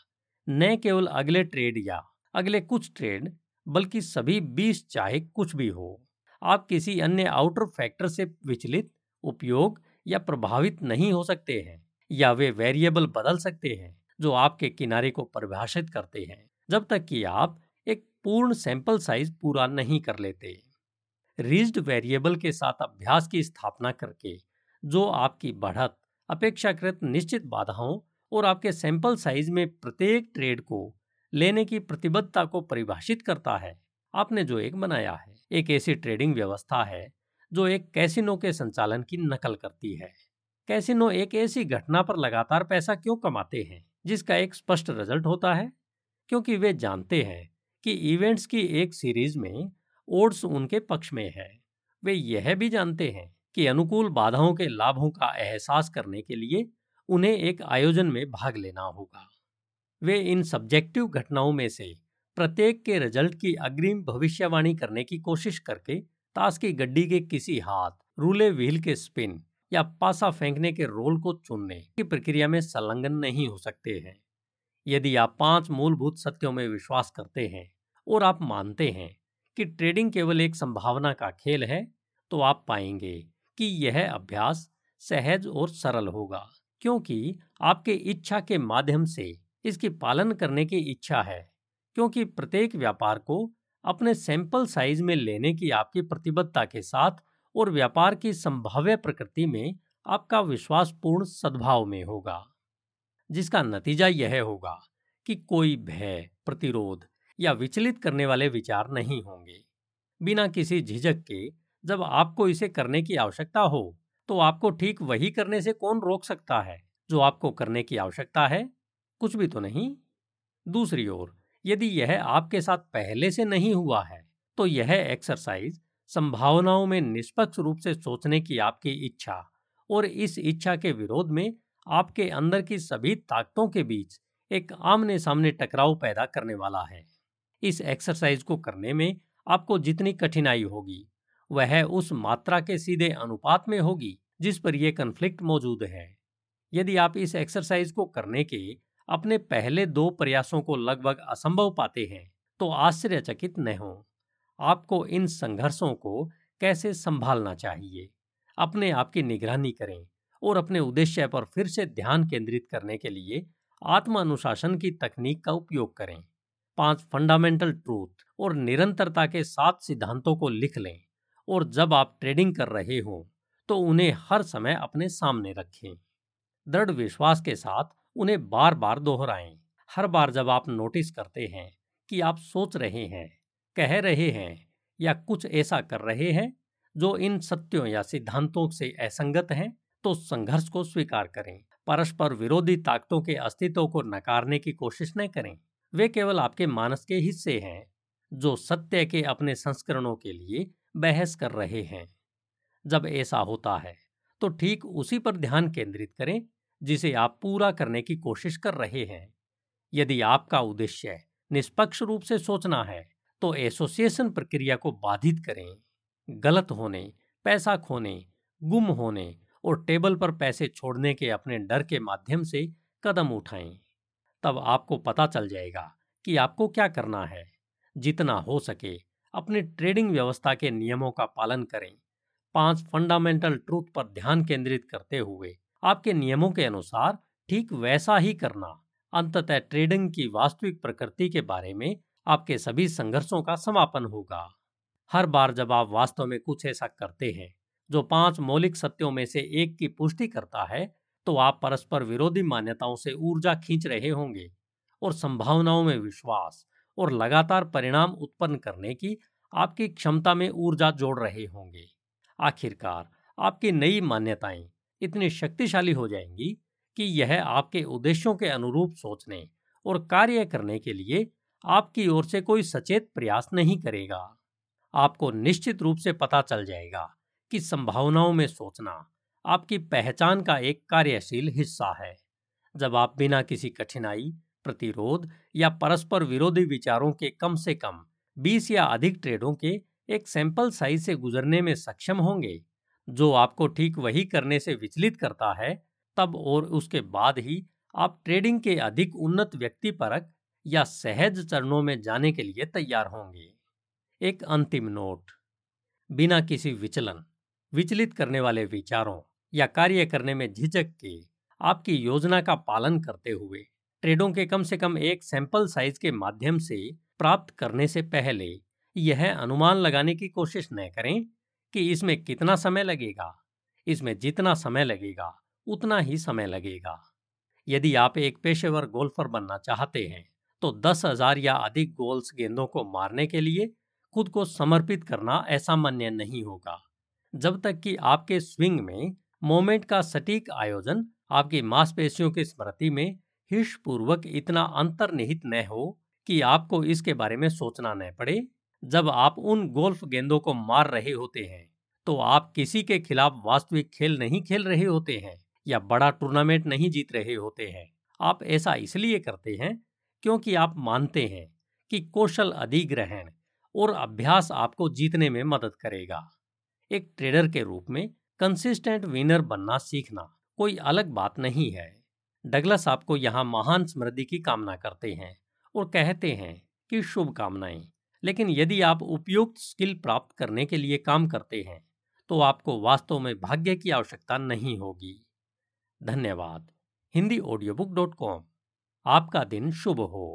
न केवल अगले ट्रेड या अगले कुछ ट्रेड बल्कि सभी 20 चाहे कुछ भी हो। आप किसी अन्य आउटर फैक्टर से विचलित, उपयोग या प्रभावित नहीं हो सकते हैं, या वे वेरिएबल बदल सकते हैं, जो आपके किनारे को परिभाषित करते हैं, जब तक कि आप एक पूर्ण सैंपल साइज़ पूरा नहीं कर लेते। रिज्ड वेरिएबल के साथ अभ्यास की स्थापना करके, जो आपकी बढ़त, अपेक्षाकृत निश्चित बाधाओं और आपके सैंपल साइज़ में प्रत्येक ट्रेड को लेने की प्रतिबद्धता को परिभाषित करता है। आपने जो एक बनाया है, एक ऐसी ट्रेडिंग व्यवस्था है, जो एक कैसिनो के संचालन की नकल करती है। कैसिनो एक ऐसी घटना पर लगातार पैसा क्यों कमाते हैं, जिसका एक स्पष्ट रिज़ल्ट होता है? क्योंकि वे जानते हैं कि इवेंट्स की एक सीरीज़ में ओड्स उनके पक्ष में है। वे यह भी जानते हैं कि अनुकूल बाधाओं के लाभों का एहसास करने के लिए उन्हें एक आयोजन में भाग लेना होगा। वे इन सब्जेक्टिव घटनाओं में से प्रत्येक के रिज़ल्ट की अग्रिम भविष्यवाणी करने की कोशिश करके ताश की गड्डी के किसी हाथ, रूले व्हील के स्पिन या पासा फेंकने के रोल को चुनने की प्रक्रिया में संलग्न नहीं हो सकते हैं। यदि आप पाँच मूलभूत सत्यों में विश्वास करते हैं और आप मानते हैं कि ट्रेडिंग केवल एक संभावना का खेल है तो आप पाएँगे कि यह अभ्यास सहज और सरल होगा, क्योंकि आपके इच्छा के माध्यम से इसकी पालन करने की इच्छा है, क्योंकि प्रत्येक व्यापार को अपने सैंपल साइज़ में लेने की आपकी प्रतिबद्धता के साथ और व्यापार की संभाव्य प्रकृति में आपका विश्वासपूर्ण सद्भाव में होगा, जिसका नतीजा यह होगा कि कोई भय, प्रतिरोध या विचलित करने वाले विचार नहीं होंगे। बिना किसी झिझक के जब आपको इसे करने की आवश्यकता हो तो आपको ठीक वही करने से कौन रोक सकता है, जो आपको करने की आवश्यकता है? कुछ भी तो नहीं। दूसरी ओर, यदि यह आपके साथ पहले से नहीं हुआ है तो यह एक्सरसाइज संभावनाओं में निष्पक्ष रूप से सोचने की आपकी इच्छा और इस इच्छा के विरोध में आपके अंदर की सभी ताकतों के बीच एक आमने सामने टकराव पैदा करने वाला है। इस एक्सरसाइज को करने में आपको जितनी कठिनाई होगी, वह उस मात्रा के सीधे अनुपात में होगी, जिस पर यह कन्फ्लिक्ट मौजूद है। यदि आप इस एक्सरसाइज को करने के अपने पहले दो प्रयासों को लगभग असंभव पाते हैं तो आश्चर्यचकित न हो। आपको इन संघर्षों को कैसे संभालना चाहिए? अपने आप की निगरानी करें और अपने उद्देश्य पर फिर से ध्यान केंद्रित करने के लिए आत्म अनुशासन की तकनीक का उपयोग करें। पाँच, फंडामेंटल ट्रूथ और निरंतरता के सात सिद्धांतों को लिख लें और जब आप ट्रेडिंग कर रहे हो तो उन्हें हर समय अपने सामने रखें। दृढ़ विश्वास के साथ उन्हें बार बार दोहराएँ। हर बार जब आप नोटिस करते हैं कि आप सोच रहे हैं, कह रहे हैं या कुछ ऐसा कर रहे हैं, जो इन सत्यों या सिद्धांतों से असंगत हैं तो संघर्ष को स्वीकार करें। परस्पर विरोधी ताकतों के अस्तित्व को नकारने की कोशिश न करें। वे केवल आपके मानस के हिस्से हैं, जो सत्य के अपने संस्करणों के लिए बहस कर रहे हैं। जब ऐसा होता है तो ठीक उसी पर ध्यान केंद्रित करें जिसे आप पूरा करने की कोशिश कर रहे हैं। यदि आपका उद्देश्य निष्पक्ष रूप से सोचना है तो एसोसिएशन प्रक्रिया को बाधित करें। गलत होने, पैसा खोने, गुम होने और टेबल पर पैसे छोड़ने के अपने डर के माध्यम से कदम उठाएँ। तब आपको पता चल जाएगा कि आपको क्या करना है। जितना हो सके अपने ट्रेडिंग व्यवस्था के नियमों का पालन करें। पाँच फंडामेंटल ट्रूथ पर ध्यान केंद्रित करते हुए आपके नियमों के अनुसार ठीक वैसा ही करना, अंततः ट्रेडिंग की वास्तविक प्रकृति के बारे में आपके सभी संघर्षों का समापन होगा। हर बार जब आप वास्तव में कुछ ऐसा करते हैं, जो पाँच मौलिक सत्यों में से एक की पुष्टि करता है तो आप परस्पर विरोधी मान्यताओं से ऊर्जा खींच रहे होंगे और संभावनाओं में विश्वास और लगातार परिणाम उत्पन्न करने की आपकी क्षमता में ऊर्जा जोड़ रहे होंगे। आखिरकार, आपकी नई मान्यताएँ इतनी शक्तिशाली हो जाएँगी कि यह आपके उद्देश्यों के अनुरूप सोचने और कार्य करने के लिए आपकी ओर से कोई सचेत प्रयास नहीं करेगा। आपको निश्चित रूप से पता चल जाएगा कि संभावनाओं में सोचना आपकी पहचान का एक कार्यशील हिस्सा है। जब आप बिना किसी कठिनाई, प्रतिरोध या परस्पर विरोधी विचारों के कम से कम 20 या अधिक ट्रेडों के एक सैंपल साइज़ से गुजरने में सक्षम होंगे जो आपको ठीक वही करने से विचलित करता है, तब और उसके बाद ही आप ट्रेडिंग के अधिक उन्नत व्यक्तिपरक या सहज चरणों में जाने के लिए तैयार होंगे। एक अंतिम नोट। बिना किसी विचलन, विचलित करने वाले विचारों या कार्य करने में झिझक के आपकी योजना का पालन करते हुए, ट्रेडों के कम से कम एक सैंपल साइज़ के माध्यम से प्राप्त करने से पहले यह अनुमान लगाने की कोशिश न करें कि इसमें कितना समय लगेगा, इसमें जितना समय लगेगा, उतना ही समय लगेगा। यदि आप एक पेशेवर गोल्फर बनना चाहते हैं तो दस हज़ार या अधिक गोल्स गेंदों को मारने के लिए खुद को समर्पित करना असामान्य नहीं होगा। जब तक कि आपके स्विंग में मोमेंट का सटीक आयोजन आपकी मांसपेशियों की स्मृति में हिश पूर्वक इतना अंतर्निहित न हो कि आपको इसके बारे में सोचना न पड़े जब आप उन गोल्फ गेंदों को मार रहे होते हैं तो आप किसी के खिलाफ वास्तविक खेल नहीं खेल रहे होते हैं या बड़ा टूर्नामेंट नहीं जीत रहे होते हैं। आप ऐसा इसलिए करते हैं क्योंकि आप मानते हैं कि कौशल अधिग्रहण और अभ्यास आपको जीतने में मदद करेगा। एक ट्रेडर के रूप में कंसिस्टेंट विनर बनना सीखना कोई अलग बात नहीं है। डगलस आपको यहाँ महान समृद्धि की कामना करते हैं और कहते हैं कि शुभकामनाएँ। लेकिन यदि आप उपयुक्त स्किल प्राप्त करने के लिए काम करते हैं तो आपको वास्तव में भाग्य की आवश्यकता नहीं होगी। धन्यवाद। Hindi audio book dot com आपका दिन शुभ हो।